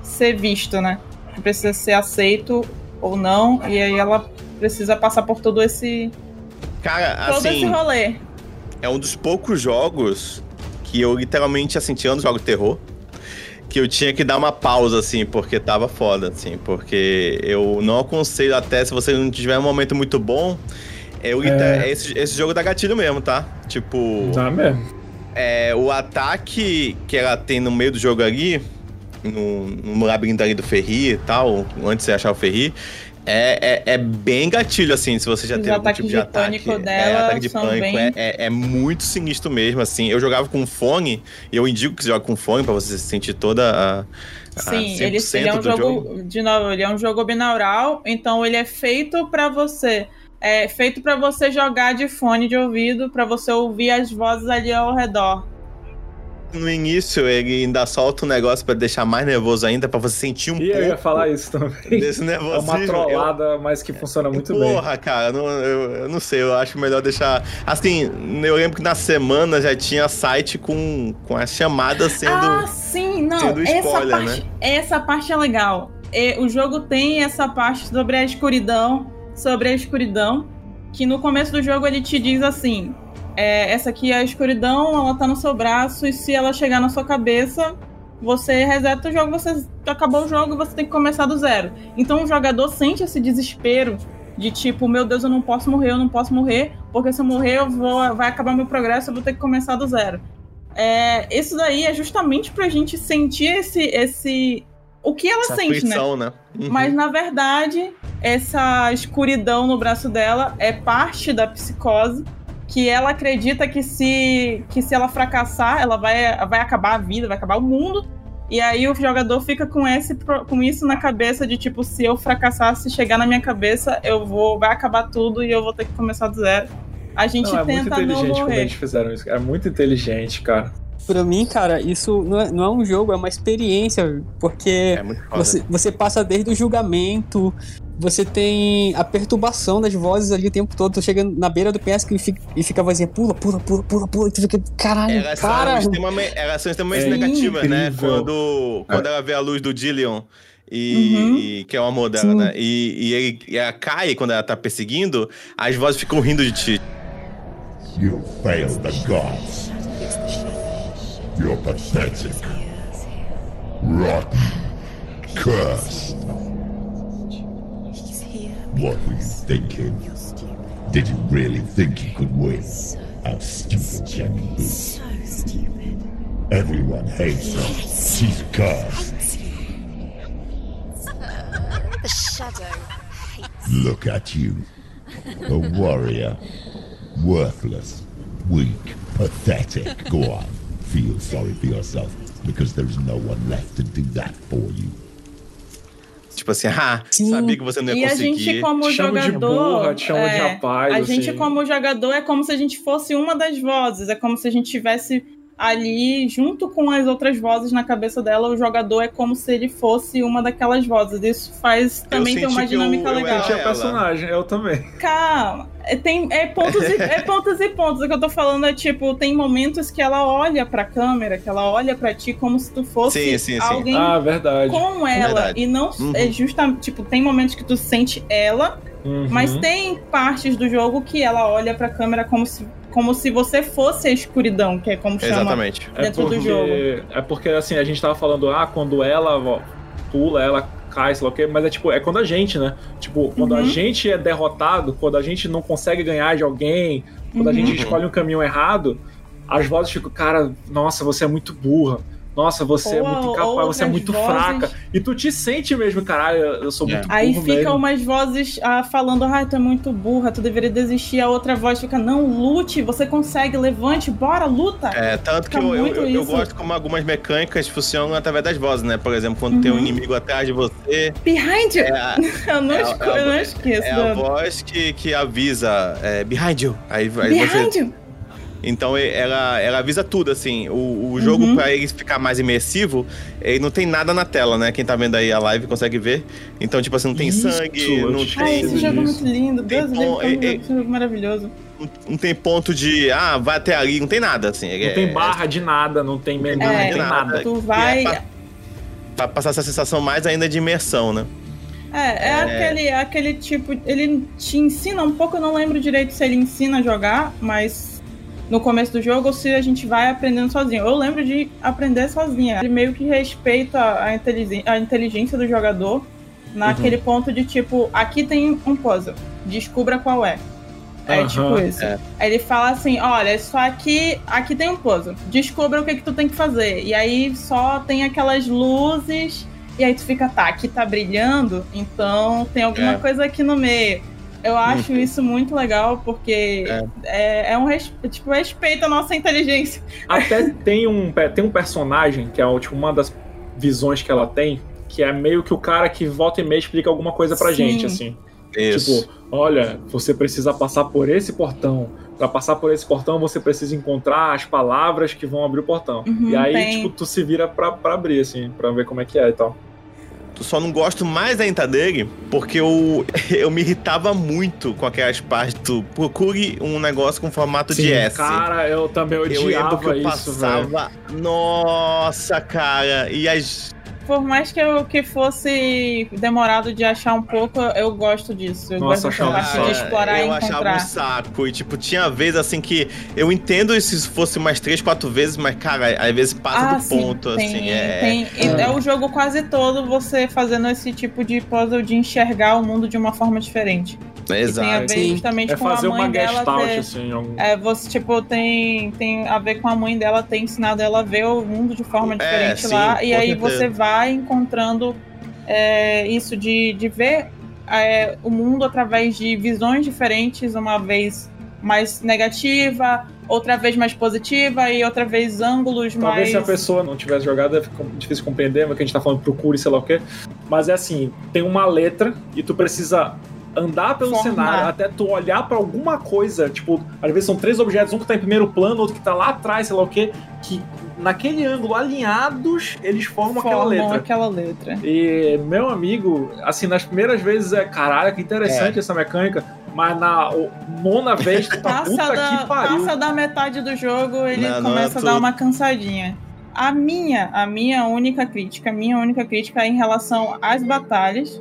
ser visto, né? Que precisa ser aceito ou não. E aí ela precisa passar por todo esse, Cara, todo esse assim, rolê. é um dos poucos jogos que eu literalmente, assim, tirando jogo de terror, que eu tinha que dar uma pausa, assim, porque tava foda, assim, porque eu não aconselho até se você não tiver um momento muito bom. Eu, É. esse, esse jogo dá gatilho mesmo, tá? Tipo. Tá mesmo. É, o ataque que ela tem no meio do jogo ali, no, no labirinto ali do Ferri e tal, antes de você achar o Ferri, é, é, é bem gatilho, assim, se você já Os teve algum tipo de, de ataque. pânico é, dela ataque de pânico bem- é, é, é muito sinistro mesmo, assim. Eu jogava com fone, e eu indico que você jogue com fone pra você sentir toda a. a Sim, ele, 100% ele é um do jogo, de novo, ele é um jogo binaural, então ele é feito pra você, é feito para você jogar de fone de ouvido, pra você ouvir as vozes ali ao redor. No início, ele ainda solta um negócio pra deixar mais nervoso ainda, pra você sentir um E eu ia pouco falar isso também. desse É nervosismo. uma Eu- trollada, mas que funciona muito bem. Porra, cara, não, eu, eu não sei, eu acho melhor deixar. Assim, eu lembro que na semana já tinha site com, com a chamada sendo. Ah, sim, não, sendo essa spoiler, parte, né? essa parte é legal. E o jogo tem essa parte sobre a escuridão, sobre a escuridão, que no começo do jogo ele te diz assim: é, essa aqui é a escuridão, ela tá no seu braço, e se ela chegar na sua cabeça, você reseta o jogo, você acabou o jogo, você tem que começar do zero. Então o jogador sente esse desespero de tipo, meu Deus, eu não posso morrer, eu não posso morrer, porque se eu morrer, eu vou, vai acabar meu progresso, eu vou ter que começar do zero. É, isso daí é justamente pra gente sentir esse, esse o que ela essa sente, né? né? Uhum. Mas na verdade, essa escuridão no braço dela é parte da psicose que ela acredita que se que se ela fracassar, ela vai vai acabar a vida, vai acabar o mundo. E aí o jogador fica com esse com isso na cabeça de tipo, se eu fracassar, se chegar na minha cabeça, eu vou vai acabar tudo e eu vou ter que começar do zero. A gente Não, é muito tenta não inteligente como morrer. eles fizeram isso. É muito inteligente, cara. Pra mim, cara, isso não é, não é um jogo, é uma experiência, porque É você, você passa desde o julgamento, você tem a perturbação das vozes ali o tempo todo, tu chega na beira do pesca e fica, e fica a vozinha, pula, pula, pula, pula, pula, e tu fica, caralho, são, para! extremamente, elas são extremamente É negativas, né? Quando, quando ela vê a luz do Dillion, e, Uhum. e- que é o amor dela, Sim. né? E, e, ele, e ela cai quando ela tá perseguindo, as vozes ficam rindo de ti. You failed the gods. You're pathetic. Rotten. Cursed. What were you thinking? Did you really think you could win? How stupid can you be? Everyone hates her. She's cursed. The shadow hates. Look at you. A warrior. Worthless. Weak. Pathetic. Go on. Feel sorry for yourself because there's no one left to do that for you. Tipo assim, ah, Sim. sabia que você não ia E a conseguir. gente, como Te chamo de jogador. burra, te chamo de é, rapaz, A assim. gente, como jogador, é como se a gente fosse uma das vozes. É como se a gente tivesse ali, junto com as outras vozes na cabeça dela, o jogador é como se ele fosse uma daquelas vozes. Isso faz também ter uma que eu- dinâmica eu legal. Tinha ela. personagem, eu também. Calma. É, tem, é, pontos e, é (laughs) pontos e pontos. O que eu tô falando é tipo, tem momentos que ela olha pra câmera, que ela olha pra ti como se tu fosse Sim, sim, sim. alguém Ah, verdade. com ela. Verdade. E não Uhum. é justamente, tipo, tem momentos que tu sente ela, Uhum. mas tem partes do jogo que ela olha pra câmera como se, como se você fosse a escuridão, que é como chama. Exatamente. É dentro do porque, jogo. É porque, assim, a gente tava falando, ah, quando ela ó, pula, ela cai, sei lá o quê, mas é tipo, é quando a gente, né? Tipo, quando a Uhum. gente é derrotado, quando a gente não consegue ganhar de alguém, quando a Uhum. gente escolhe um caminho errado, as vozes ficam, cara, nossa, você é muito burra. Nossa, você é Ou- muito ou incapaz, você é muito vozes- fraca. E tu te sente mesmo, caralho, eu sou É. muito burro Aí fica mesmo. umas vozes ah, falando, ah, tu é muito burra, tu deveria desistir. A outra voz fica, não, lute, você consegue, levante, bora, luta. É, tanto que Fica eu, eu, muito eu, eu gosto como algumas mecânicas funcionam através das vozes, né? Por exemplo, quando tem um Uhum. inimigo atrás de você, Behind you! é a, (laughs) Eu não, é- esco- é- eu não esqueço. é a voz que, que avisa é, behind you. Aí, aí Behind você. you! Então ela, ela avisa tudo, assim. O, o jogo, Uhum. pra ele ficar mais imersivo, ele não tem nada na tela, né? Quem tá vendo aí a live consegue ver. Então, tipo assim, não tem Isso, sangue, não tinha Ai, tem, esse jogo é muito lindo. Tem Deus bom- livre, como e- esse jogo maravilhoso. não tem ponto de, ah, vai até ali, não tem nada, assim. Não é- tem barra de nada, não tem menu, É, não tem nada. Tu E vai. é pra, pra passar essa sensação mais ainda de imersão, né? É, é, Aquele, é aquele tipo. Ele te ensina um pouco, eu não lembro direito se ele ensina a jogar, mas no começo do jogo ou se a gente vai aprendendo sozinho. Eu lembro de aprender sozinha. Ele meio que respeita a, a inteligência do jogador naquele Uhum. ponto de tipo, aqui tem um puzzle, descubra qual é. É Aham, tipo isso. é. Aí ele fala assim: olha, só aqui, aqui tem um puzzle. Descubra o que, que tu tem que fazer. E aí só tem aquelas luzes. E aí tu fica, tá, aqui tá brilhando, então tem alguma É. coisa aqui no meio. Eu acho isso muito legal, porque é, é um res- tipo, respeito a nossa inteligência. Até (laughs) tem um, tem um personagem que é tipo, uma das visões que ela tem, que é meio que o cara que volta e meia explica alguma coisa pra Sim. gente, assim. Isso. Tipo, olha, você precisa passar por esse portão. Pra passar por esse portão, você precisa encontrar as palavras que vão abrir o portão. Uhum, e aí, tem. tipo, tu se vira pra, pra abrir, assim, pra ver como é que é e tal. Só não gosto mais ainda dele porque eu, (laughs) eu me irritava muito com aquelas partes do procure um negócio com formato de S. Cara, eu também eu lembro odiava que eu isso, velho. passava. Nossa, cara. E as. Por mais que eu que fosse demorado de achar um pouco, eu gosto disso. Eu Nossa, gosto achava um de explorar e eu achava encontrar. um saco. E, tipo, tinha vezes assim que eu entendo se fosse umas três, quatro vezes, mas, cara, às vezes passa Ah, do sim, ponto, tem, assim. É, tem- e É. é o jogo quase todo você fazendo esse tipo de puzzle de enxergar o mundo de uma forma diferente. Que tem a Exato. ver Sim. justamente É com a fazer mãe uma dela gestalt, ter, assim. algum- é, você, tipo, tem, tem a ver com a mãe dela ter ensinado ela a ver o mundo de forma É, diferente sim, lá. E aí certeza. você vai encontrando é, isso de, de ver é, o mundo através de visões diferentes, uma vez mais negativa, outra vez mais positiva e outra vez ângulos Talvez mais. se a pessoa não tivesse jogado, é difícil compreender, mas que a gente tá falando procure, sei lá o quê. Mas é assim, tem uma letra e tu precisa andar pelo Formar. cenário até tu olhar pra alguma coisa, tipo, às vezes são três objetos, um que tá em primeiro plano, outro que tá lá atrás, sei lá o quê, que naquele ângulo alinhados eles formam, aquela Formam letra. aquela letra. E meu amigo, assim, nas primeiras vezes é caralho, que interessante É. essa mecânica, mas na o- nona vez tu tá Passa puta da, que pariu. passa da metade do jogo, ele Não, não começa é a dar uma cansadinha. A minha, a minha única crítica, a minha única crítica é em relação às batalhas,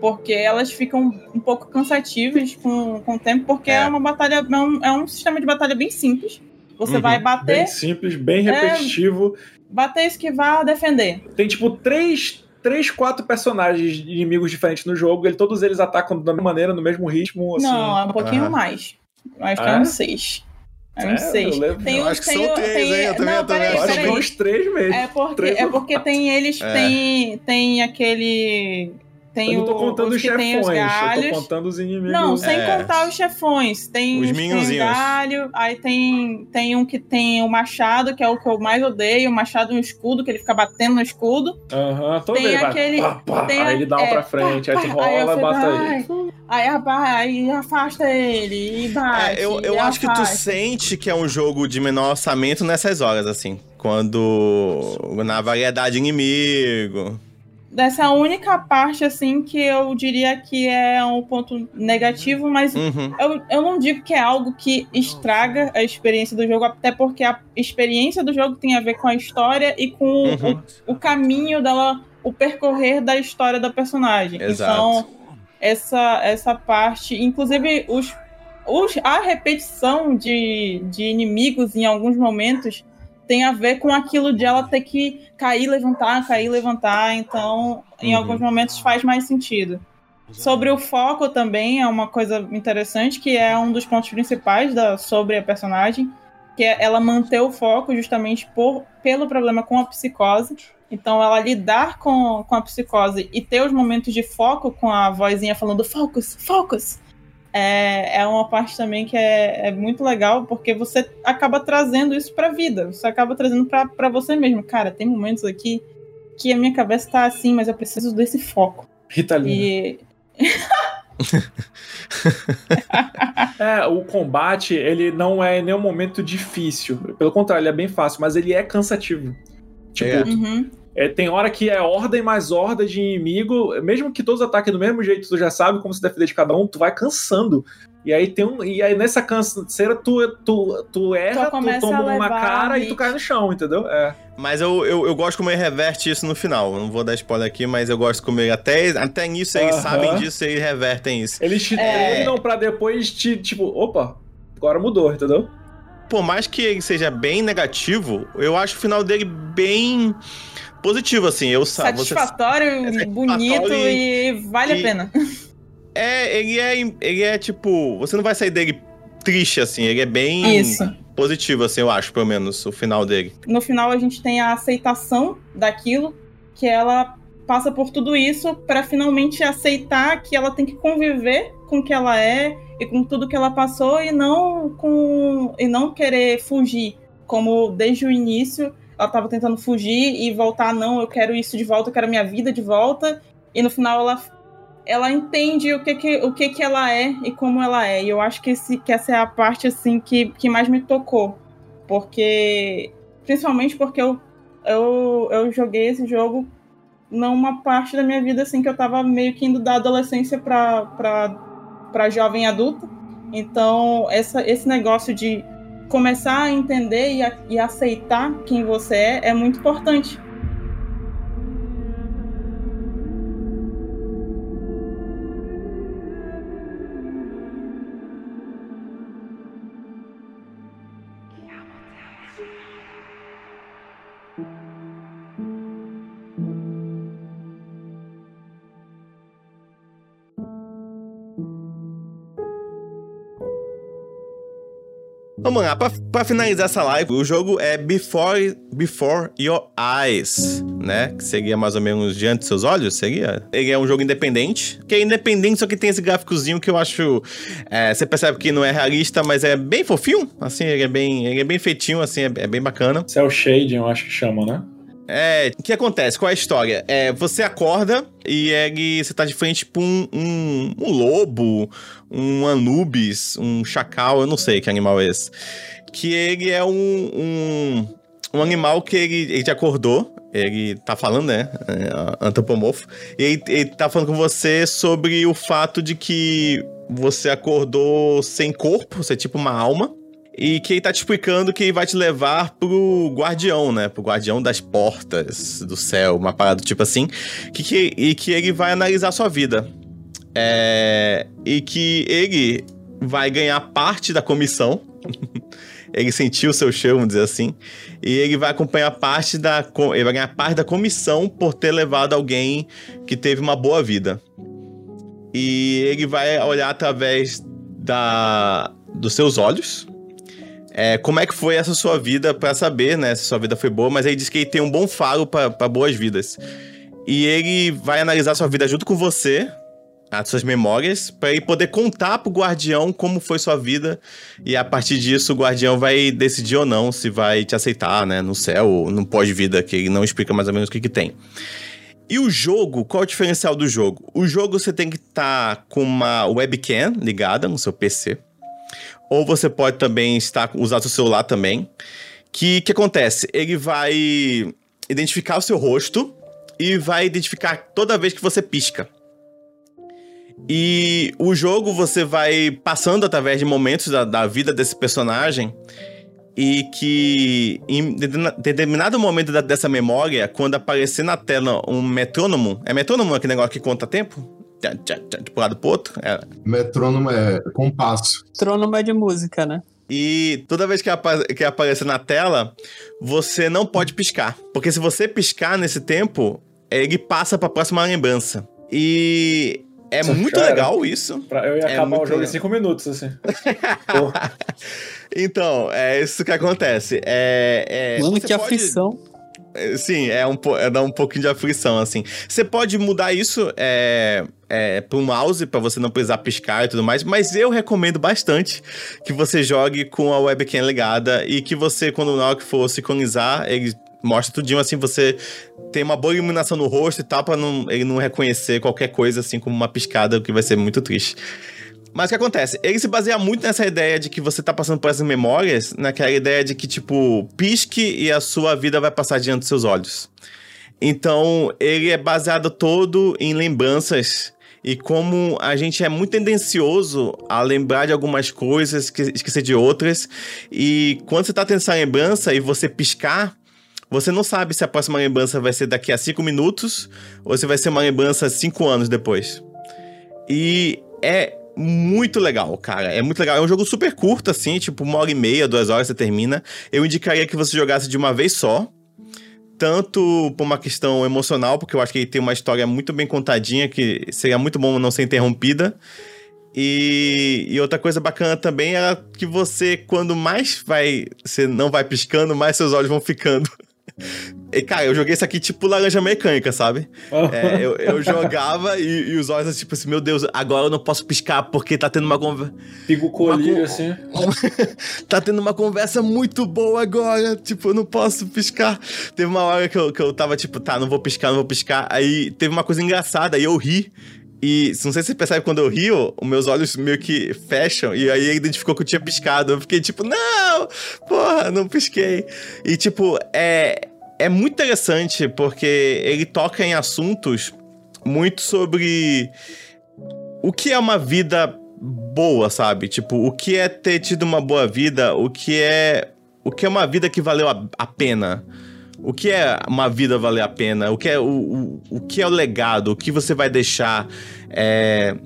porque elas ficam um pouco cansativas com, com o tempo, porque é, É. uma batalha, é um, é um sistema de batalha bem simples. Você Uhum. vai bater, Bem simples, bem É. repetitivo. bater, esquivar, defender. Tem tipo três, três, quatro personagens inimigos diferentes no jogo, ele, todos eles atacam da mesma maneira, no mesmo ritmo, assim. Não, é um pouquinho Aham. mais. Acho que Ah, é é? um 6. É um É, 6. eu. Tem Eu uns- acho que tem são o- três, tem- hein? Eu também- Não, eu também peraí, Eu acho que é uns três mesmo. É porque, Três é porque tem eles, É. tem, tem aquele. Tem eu não tô contando os os chefões, eu galhos. tô contando os inimigos. Não, sem É. contar os chefões. Tem Os galho, aí tem, tem um que tem o machado, que é o que eu mais odeio, o machado e um escudo, que ele fica batendo no escudo. Aham, todo Tem aquele- pá, pá, tem aí ele dá um é, pra frente, pá, aí tu eu rola e bata ele. Aí, rapaz, aí afasta ele e bate. É, eu, eu e acho que tu afasta. sente que é um jogo de menor orçamento nessas horas, assim. Quando. Na variedade de inimigo. Dessa única parte, assim, que eu diria que é um ponto negativo, mas Uhum. Eu, eu não digo que é algo que estraga a experiência do jogo, até porque a experiência do jogo tem a ver com a história e com Uhum. o, o caminho dela, o percorrer da história da personagem. Exato. Então, essa, essa parte, inclusive os, os, a repetição de, de inimigos em alguns momentos tem a ver com aquilo de ela ter que cair, levantar, cair, levantar. Então, em Uhum. alguns momentos faz mais sentido. Sobre o foco também é uma coisa interessante, que é um dos pontos principais da, sobre a personagem, que é ela manter o foco justamente por, pelo problema com a psicose. Então, ela lidar com, com a psicose e ter os momentos de foco com a vozinha falando focus, focus, é, é uma parte também que é, é muito legal, porque você acaba trazendo isso pra vida, você acaba trazendo pra pra você mesmo. Cara, tem momentos aqui que a minha cabeça tá assim, mas eu preciso desse foco. Ritalina. E (laughs) É, o combate, ele não é em nenhum momento difícil. Pelo contrário, ele é bem fácil, mas ele é cansativo. Tipo, É. Uhum. É, tem hora que é ordem mais horda de inimigo, mesmo que todos ataquem do mesmo jeito, tu já sabe como se defender de cada um, tu vai cansando. E aí tem um. E aí nessa canseira, tu, tu, tu erra, tu, começa toma a um na levar cara e tu cai no chão, entendeu? É. Mas eu, eu, eu gosto como ele reverte isso no final. Eu Não vou dar spoiler aqui, mas eu gosto como ele. Até, até nisso eles Aham. sabem disso e revertem isso. Eles te É. treinam pra depois te, tipo, opa, agora mudou, entendeu? Por mais que ele seja bem negativo, eu acho o final dele bem positivo, assim. Eu sa- você satisfatório, satisfatório bonito e, vale e- a pena. (laughs) É, ele é, ele é tipo, você não vai sair dele triste assim, ele é bem Isso. positivo assim, eu acho, pelo menos o final dele. No final a gente tem a aceitação daquilo, que ela passa por tudo isso pra finalmente aceitar que ela tem que conviver com o que ela é e com tudo que ela passou e não com e não querer fugir, como desde o início ela tava tentando fugir e voltar, não, eu quero isso de volta, eu quero minha vida de volta. E no final ela ela entende o que que, o que que ela é e como ela é. E eu acho que, esse, que essa é a parte assim que, que mais me tocou. Porque principalmente porque eu, eu, eu joguei esse jogo numa parte da minha vida assim que eu tava meio que indo da adolescência pra, pra, pra jovem adulta. Então, essa, esse negócio de começar a entender e, a- e aceitar quem você é é muito importante. Lá, pra, pra finalizar essa live, o jogo é Before, Before Your Eyes, né? Que seria mais ou menos diante dos seus olhos, seria? Ele é um jogo independente, que é independente, só que tem esse gráficozinho que eu acho... é, você percebe que não é realista, mas é bem fofinho, assim, ele é bem, ele é bem feitinho, assim, é, é bem bacana. Cell Shading, eu acho que chama, né? É, o que acontece? Qual é a história? É, você acorda e ele, você tá de frente pra um, um, um lobo, um Anubis, um chacal, eu não sei que animal é esse. Que ele é um, um, um animal que ele, ele te acordou, ele tá falando, né? É, antropomorfo. E ele, ele tá falando com você sobre o fato de que você acordou sem corpo, você é tipo uma alma. E que ele tá te explicando que vai te levar pro guardião, né? Pro guardião das portas do céu, uma parada tipo assim. Que, que, e que ele vai analisar a sua vida. É, e que ele vai ganhar parte da comissão. (laughs) ele sentiu o seu show, vamos dizer assim. E ele vai acompanhar parte da. Ele vai ganhar parte da comissão por ter levado alguém que teve uma boa vida. E ele vai olhar através da, dos seus olhos é, como é que foi essa sua vida para saber, né, se sua vida foi boa, mas ele diz que ele tem um bom faro para boas vidas. E ele vai analisar sua vida junto com você, as suas memórias, para ele poder contar pro guardião como foi sua vida. E a partir disso, o guardião vai decidir ou não se vai te aceitar, né, no céu ou no pós-vida, que ele não explica mais ou menos o que, que tem. E o jogo, qual é o diferencial do jogo? O jogo você tem que estar tá com uma webcam ligada no seu PC ou você pode também estar usar seu celular também. Que que acontece? Ele vai identificar o seu rosto e vai identificar toda vez que você pisca. E o jogo você vai passando através de momentos da, da vida desse personagem e que em determinado momento da, dessa memória, quando aparecer na tela um metrônomo, é metrônomo aquele negócio que conta tempo? De um lado pro outro. É. Metrônomo é compasso. Metrônomo é de música, né? E toda vez que, apa que aparece na tela, você não pode piscar. Porque se você piscar nesse tempo, ele passa pra próxima lembrança. E é Nossa, muito cara, legal isso. Pra eu ia é acabar o jogo legal. em 5 minutos, assim. (laughs) então, é isso que acontece. É, é, Mano, que pode... aflição. Sim, é um, é, dá um pouquinho de aflição, assim. Você pode mudar isso é, é, pro mouse, para você não precisar piscar e tudo mais, mas eu recomendo bastante que você jogue com a webcam ligada e que você, quando hora que for sincronizar, ele mostra tudinho, assim, você tem uma boa iluminação no rosto e tal, pra não, ele não reconhecer qualquer coisa, assim, como uma piscada, o que vai ser muito triste. Mas o que acontece? Ele se baseia muito nessa ideia de que você tá passando por essas memórias, naquela ideia de que, tipo, pisque e a sua vida vai passar diante dos seus olhos. Então, ele é baseado todo em lembranças e como a gente é muito tendencioso a lembrar de algumas coisas, esquecer de outras. E quando você tá tendo essa lembrança e você piscar, você não sabe se a próxima lembrança vai ser daqui a cinco minutos ou se vai ser uma lembrança cinco anos depois. E é muito legal, cara. É muito legal. É um jogo super curto, assim, tipo uma hora e meia, duas horas você termina. Eu indicaria que você jogasse de uma vez só. Tanto por uma questão emocional, porque eu acho que ele tem uma história muito bem contadinha, que seria muito bom não ser interrompida. E, e, outra coisa bacana também é que você, quando mais vai. Você não vai piscando, mais seus olhos vão ficando. (laughs) (laughs) E, cara, eu joguei isso aqui tipo laranja mecânica, sabe? é, eu, eu, (laughs) jogava e, e, os olhos, tipo assim, meu Deus, agora eu não posso piscar porque tá tendo uma conversa. Pico colírio, assim. (laughs) tá tendo uma conversa muito boa agora. Tipo, eu não posso piscar. Teve uma hora que eu, que eu tava, tipo, tá, não vou piscar, não vou piscar. Aí teve uma coisa engraçada, aí eu ri. E não sei se você percebe quando eu rio, os meus olhos meio que fecham. E aí identificou que eu tinha piscado. Eu fiquei tipo, não, porra, não pisquei. E tipo, é, é muito interessante porque ele toca em assuntos muito sobre o que é uma vida boa, sabe? Tipo, o que é ter tido uma boa vida, o que é o que é uma vida que valeu a, a pena. O que é uma vida valer a pena? O que é o, o, o que é o legado? O que você vai deixar? É,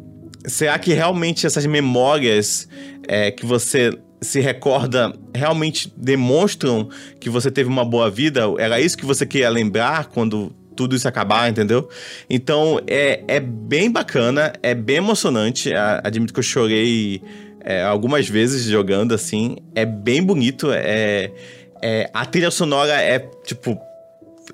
será que realmente essas memórias é, que você se recorda realmente demonstram que você teve uma boa vida? Era isso que você queria lembrar quando tudo isso acabar, entendeu? Então é, é bem bacana, é bem emocionante. Admito que eu chorei é, algumas vezes jogando assim. É bem bonito, é é, a trilha sonora é, tipo.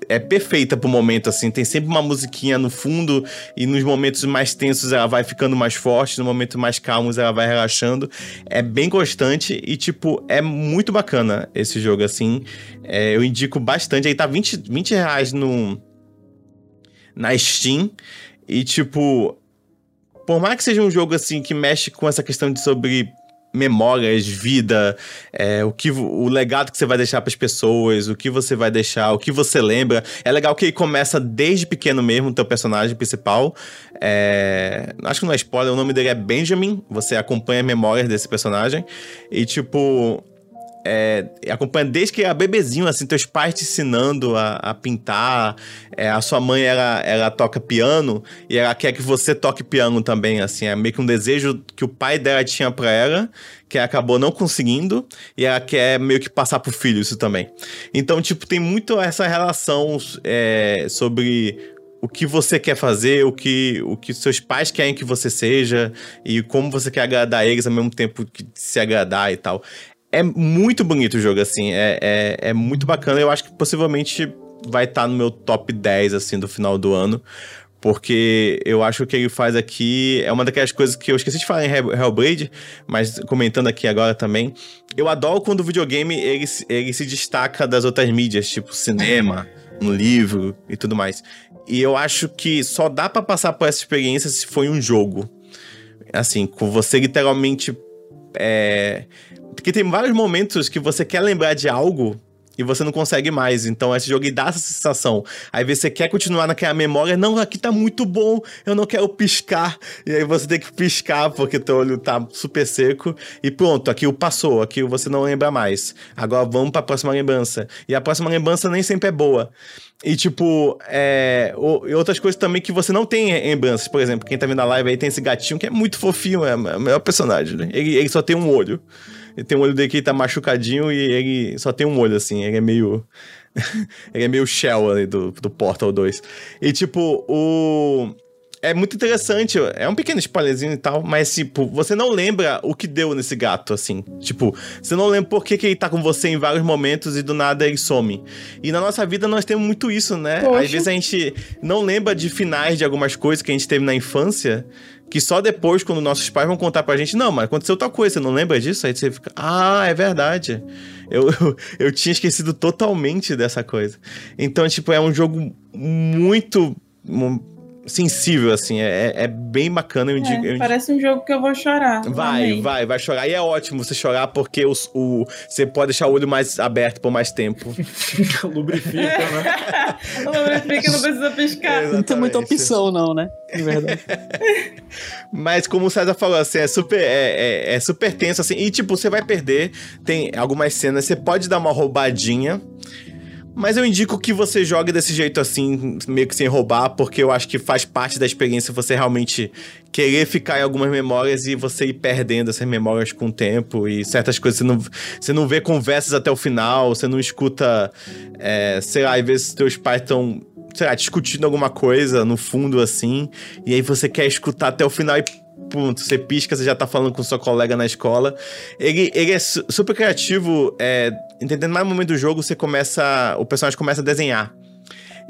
é perfeita pro momento, assim. Tem sempre uma musiquinha no fundo e nos momentos mais tensos ela vai ficando mais forte, no momento mais calmos ela vai relaxando. É bem constante e, tipo, é muito bacana esse jogo, assim. É, eu indico bastante. Aí tá 20, 20 reais no, na Steam e, tipo... Por mais que seja um jogo, assim, que mexe com essa questão de sobre memórias, vida, é, o que o legado que você vai deixar para as pessoas, o que você vai deixar, o que você lembra. É legal que ele começa desde pequeno mesmo, o teu personagem principal. É, acho que não é spoiler, o nome dele é Benjamin. Você acompanha memórias desse personagem e tipo é, acompanha desde que era bebezinho, assim, teus pais te ensinando a, a pintar, é, a sua mãe, ela, ela toca piano, e ela quer que você toque piano também, assim, é meio que um desejo que o pai dela tinha pra ela, que ela acabou não conseguindo, e ela quer meio que passar pro filho isso também. Então, tipo, tem muito essa relação é, sobre o que você quer fazer, o que, o que seus pais querem que você seja e como você quer agradar eles ao mesmo tempo que se agradar e tal. É muito bonito o jogo, assim. É, é, é muito bacana. Eu acho que possivelmente vai estar tá no meu top 10, assim, do final do ano. Porque eu acho que o que ele faz aqui é uma daquelas coisas que eu esqueci de falar em Hellblade, mas comentando aqui agora também. Eu adoro quando o videogame ele, ele se destaca das outras mídias, tipo cinema, no livro e tudo mais. E eu acho que só dá para passar por essa experiência se foi um jogo. Assim, com você literalmente é, porque tem vários momentos que você quer lembrar de algo e você não consegue mais. Então esse jogo dá essa sensação. Aí você quer continuar naquela memória, não, aqui tá muito bom, eu não quero piscar. E aí você tem que piscar porque teu olho tá super seco e pronto, aquilo passou, aquilo você não lembra mais. Agora vamos para a próxima lembrança. E a próxima lembrança nem sempre é boa. E, tipo, é, outras coisas também que você não tem lembranças. Por exemplo, quem tá vendo a live aí tem esse gatinho que é muito fofinho, é o melhor personagem, né? Ele, ele só tem um olho. Tem um olho dele que tá machucadinho e ele só tem um olho, assim. Ele é meio. (laughs) ele é meio shell ali do, do Portal 2. E, tipo, o é muito interessante. É um pequeno spoilerzinho e tal, mas, tipo, você não lembra o que deu nesse gato, assim. Tipo, você não lembra por que, que ele tá com você em vários momentos e do nada ele some. E na nossa vida nós temos muito isso, né? Poxa. Às vezes a gente não lembra de finais de algumas coisas que a gente teve na infância que só depois, quando nossos pais vão contar pra gente, não, mas aconteceu tal coisa, você não lembra disso? Aí você fica, ah, é verdade. Eu, (laughs) eu, eu tinha esquecido totalmente dessa coisa. Então, tipo, é um jogo muito sensível, assim. É, é bem bacana. Eu é, indico, eu parece um jogo que eu vou chorar. Vai, vai, vai chorar. E é ótimo você chorar porque os, o, você pode deixar o olho mais aberto por mais tempo. (laughs) Lubrifica, né? (laughs) Lubrifica, não precisa piscar. Exatamente. Não tem muita opção, não, né? De verdade. (laughs) Mas como o César falou, assim, é super, é, é, é super tenso, assim. E, tipo, você vai perder. Tem algumas cenas, você pode dar uma roubadinha. Mas eu indico que você jogue desse jeito assim, meio que sem roubar, porque eu acho que faz parte da experiência você realmente querer ficar em algumas memórias e você ir perdendo essas memórias com o tempo e certas coisas você não, você não vê conversas até o final, você não escuta, é, sei lá, às vezes teus pais estão, sei lá, discutindo alguma coisa no fundo assim, e aí você quer escutar até o final e ponto, você pisca, você já tá falando com sua colega na escola. Ele, ele é super criativo, é, entendendo mais o momento do jogo, você começa. O personagem começa a desenhar.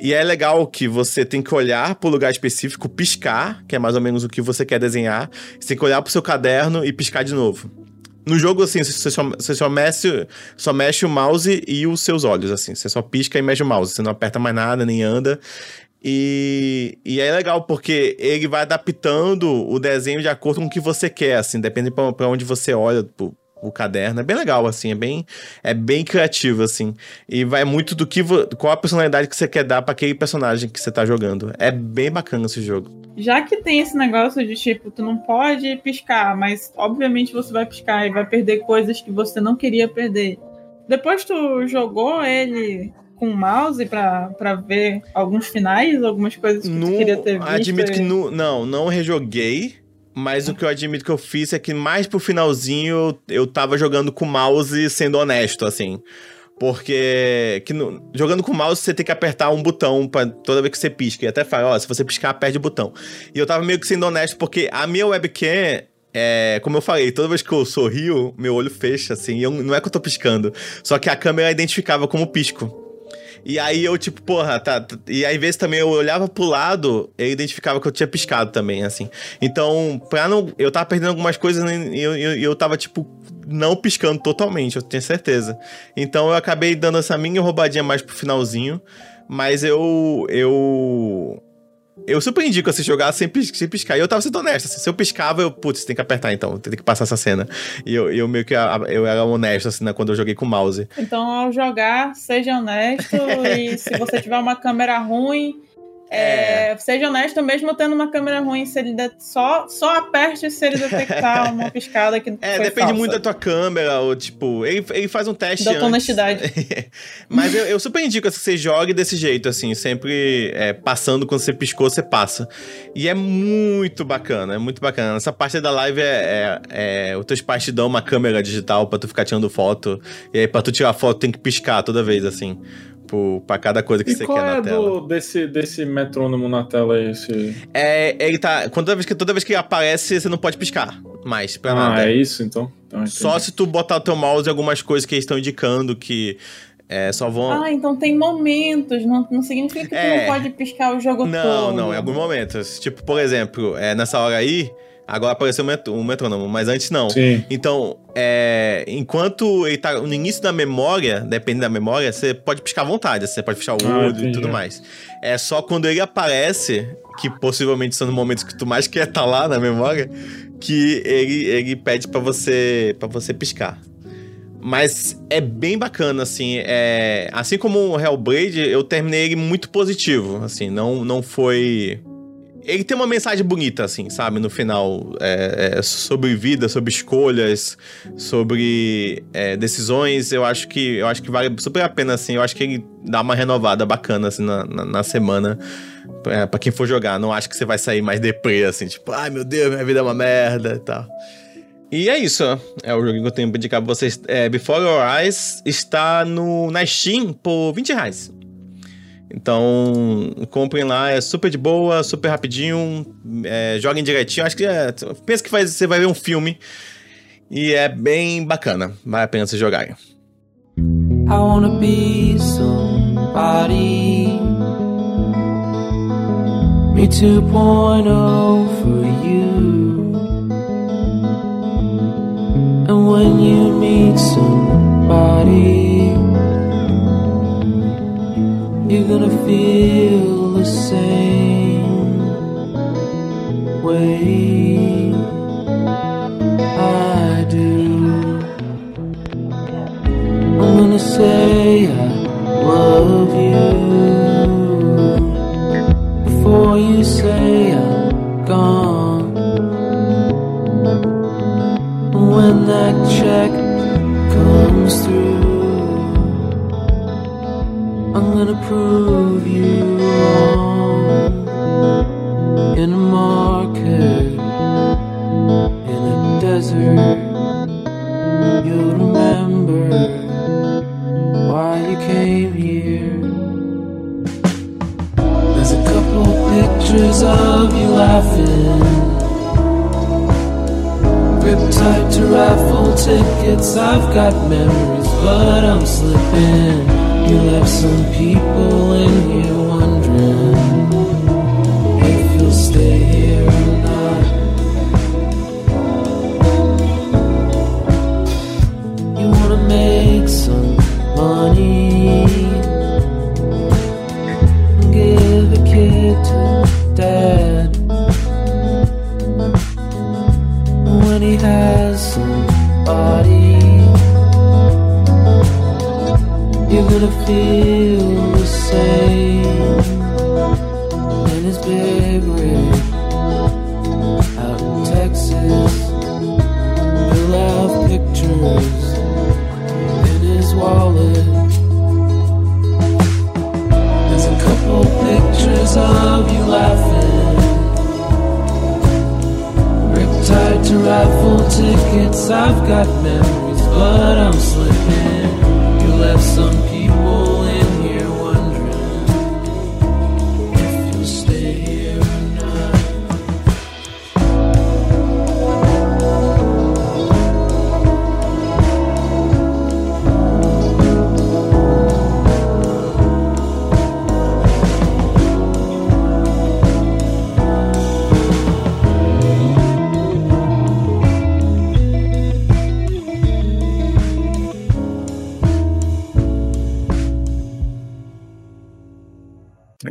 E é legal que você tem que olhar para o lugar específico, piscar, que é mais ou menos o que você quer desenhar. Você tem que olhar para o seu caderno e piscar de novo. No jogo, assim, você só, você só, mexe, só mexe o mouse e os seus olhos, assim. Você só pisca e mexe o mouse. Você não aperta mais nada, nem anda. E, e é legal porque ele vai adaptando o desenho de acordo com o que você quer, assim, depende para onde você olha pro, o caderno. É bem legal, assim, é bem, é bem criativo, assim. E vai muito do que qual a personalidade que você quer dar para aquele personagem que você tá jogando. É bem bacana esse jogo. Já que tem esse negócio de tipo, tu não pode piscar, mas obviamente você vai piscar e vai perder coisas que você não queria perder. Depois tu jogou ele com o mouse para ver alguns finais, algumas coisas que no, queria ter visto? Admito que no, não, não rejoguei. Mas o que eu admito que eu fiz é que mais pro finalzinho eu tava jogando com o mouse sendo honesto, assim. Porque que no, jogando com o mouse você tem que apertar um botão para toda vez que você pisca. E até fala, ó, se você piscar, perde o botão. E eu tava meio que sendo honesto, porque a minha webcam é, como eu falei, toda vez que eu sorrio, meu olho fecha, assim, eu, não é que eu tô piscando. Só que a câmera identificava como pisco. E aí eu, tipo, porra, tá. tá- E aí, às vezes também eu olhava pro lado, eu identificava que eu tinha piscado também, assim. Então, pra não. Eu tava perdendo algumas coisas né, e eu, eu, eu tava, tipo, não piscando totalmente, eu tenho certeza. Então eu acabei dando essa minha roubadinha mais pro finalzinho. Mas eu. Eu. Eu super indico você jogar sem, sem piscar. E eu tava sendo honesto. assim, se eu piscava, eu, putz, tem que apertar então, tem que passar essa cena. E eu, eu meio que eu era honesto, assim, né, quando eu joguei com o mouse. Então, ao jogar, seja honesto (laughs) e se você tiver uma câmera ruim, é, seja honesto mesmo tendo uma câmera ruim, se ele de- só, só aperte se ele detectar uma (laughs) piscada que É, depende falsa. muito da tua câmera, ou tipo, ele, ele faz um teste. Da tua honestidade. (laughs) Mas eu, eu super indico que você jogue desse jeito, assim, sempre é, passando quando você piscou, você passa. E é muito bacana, é muito bacana. Essa parte da live é. é, é os teus pais te dão uma câmera digital pra tu ficar tirando foto. E aí, pra tu tirar foto, tem que piscar toda vez, assim. Por, pra cada coisa que E você qual quer é na tela. do, desse, desse metrônomo na tela aí? Esse... É, ele tá. Toda vez, que, toda vez que aparece, você não pode piscar mais pra Ah, nada. é isso então? Então, Só se tu botar o teu mouse em algumas coisas que eles estão indicando que é, só vão. Ah, então tem momentos, não, não significa que tu É. não pode piscar o jogo Não, todo. não, em alguns momentos. Tipo, por exemplo, é, nessa hora aí, agora apareceu o metrônomo, mas antes não. Sim. Então, é, enquanto ele tá no início da memória, dependendo da memória, você pode piscar à vontade, você pode fechar o Ah, olho e entendi. tudo mais. É só quando ele aparece, que possivelmente são os momentos que tu mais quer estar lá na memória, que ele, ele pede pra você para você piscar. Mas é bem bacana, assim. É, assim como o Hellblade, eu terminei ele muito positivo. Assim, não, não foi. Ele tem uma mensagem bonita, assim, sabe? No final, é, é, sobre vida, sobre escolhas, sobre é, decisões. Eu acho que eu acho que vale super a pena, assim. Eu acho que ele dá uma renovada bacana, assim, na, na, na semana. É, pra quem for jogar, não acho que você vai sair mais deprê, assim, tipo, ai meu Deus, minha vida é uma merda e tal. E é isso, é o jogo que eu tenho pra indicar pra vocês. É, Before Your Eyes está no, na Steam por 20 reais. Então, comprem lá, é super de boa, super rapidinho, é, joguem direitinho. Acho que é, pensa que vai- você vai ver um filme e é bem bacana, vale a pena vocês jogarem. I wanna be somebody. Me 2.0 for you. And when you meet somebody, you're gonna feel the same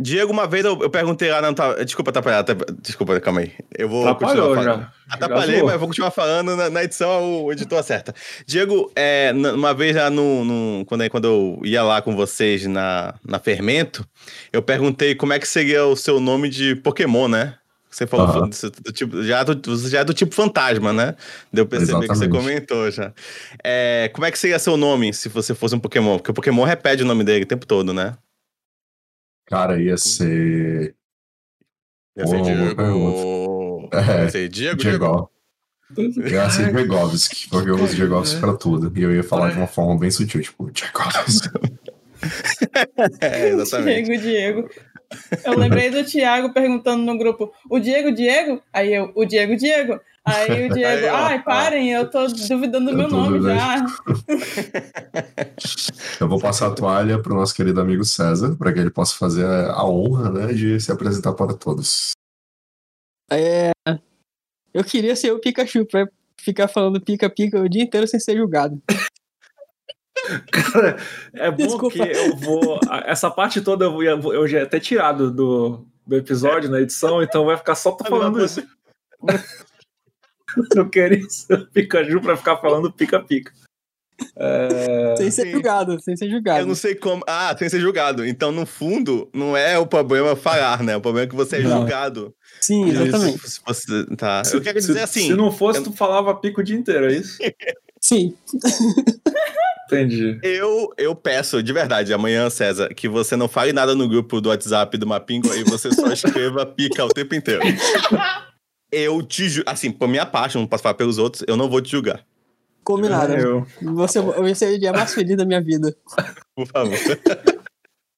Diego, uma vez eu, eu perguntei lá, não, tá, desculpa atrapalhar, tá- desculpa, calma aí. Eu vou Atrapalhou continuar falando. já. Atrapalhei, Já mas vou continuar falando na, na edição, o editor acerta. Diego, é, uma vez lá no, no- quando, quando eu ia lá com vocês na, na Fermento, eu perguntei como é que seria o seu nome de Pokémon, né? Você falou Aham. do, do tipo, já, do, você já é do tipo fantasma, né? Deu pra perceber que você Exatamente. comentou já. É, como é que seria seu nome se você fosse um Pokémon? Porque o Pokémon repete o nome dele o tempo todo, né? Cara, ia ser. Ia ser boa Diego. É, Ia ser Diego, Diego. Diego. Ia ser (laughs) Diegovski, porque eu uso Diegovski pra tudo. E eu ia falar de uma forma bem sutil, tipo, (laughs) Diegovski. (laughs) É, exatamente. Diego, Diego. Eu lembrei do Thiago perguntando no grupo, o Diego, Diego? Aí eu, o Diego, Diego. Aí o Diego, Aí, ó. ai, parem, eu tô duvidando do Eu meu nome duvidando. já. (laughs) Eu vou passar a toalha pro nosso querido amigo César, para que ele possa fazer a honra, né, de se apresentar para todos. É. Eu queria ser o Pikachu pra ficar falando pica-pica o dia inteiro sem ser julgado. Cara, é bom Desculpa. que eu vou. Essa parte toda eu, ia- eu já ia ter tirado do, do episódio na edição, então vai ficar só tô falando (laughs) isso. Eu queria ser o Pikachu pra ficar falando pica-pica. É, Sem ser sim. julgado, sem ser Eu julgado. não sei como. Ah, sem ser julgado. Então, no fundo, não é o problema falar, né? O problema é que você é Não. julgado. Sim, exatamente. Se você- tá. se, Eu quero se- dizer assim. Se não fosse, eu- tu falava pico o dia inteiro, é isso? Sim. (laughs) Entendi. Eu, eu peço, de verdade, amanhã, César, que você não fale nada no grupo do WhatsApp do Mapingo e você só (laughs) escreva pica o tempo inteiro. Eu te julgo. Assim, por minha parte, não posso falar pelos outros, eu não vou te julgar, Combinado. Eu. Você, eu ia ser o dia mais feliz da minha vida. por favor. (laughs)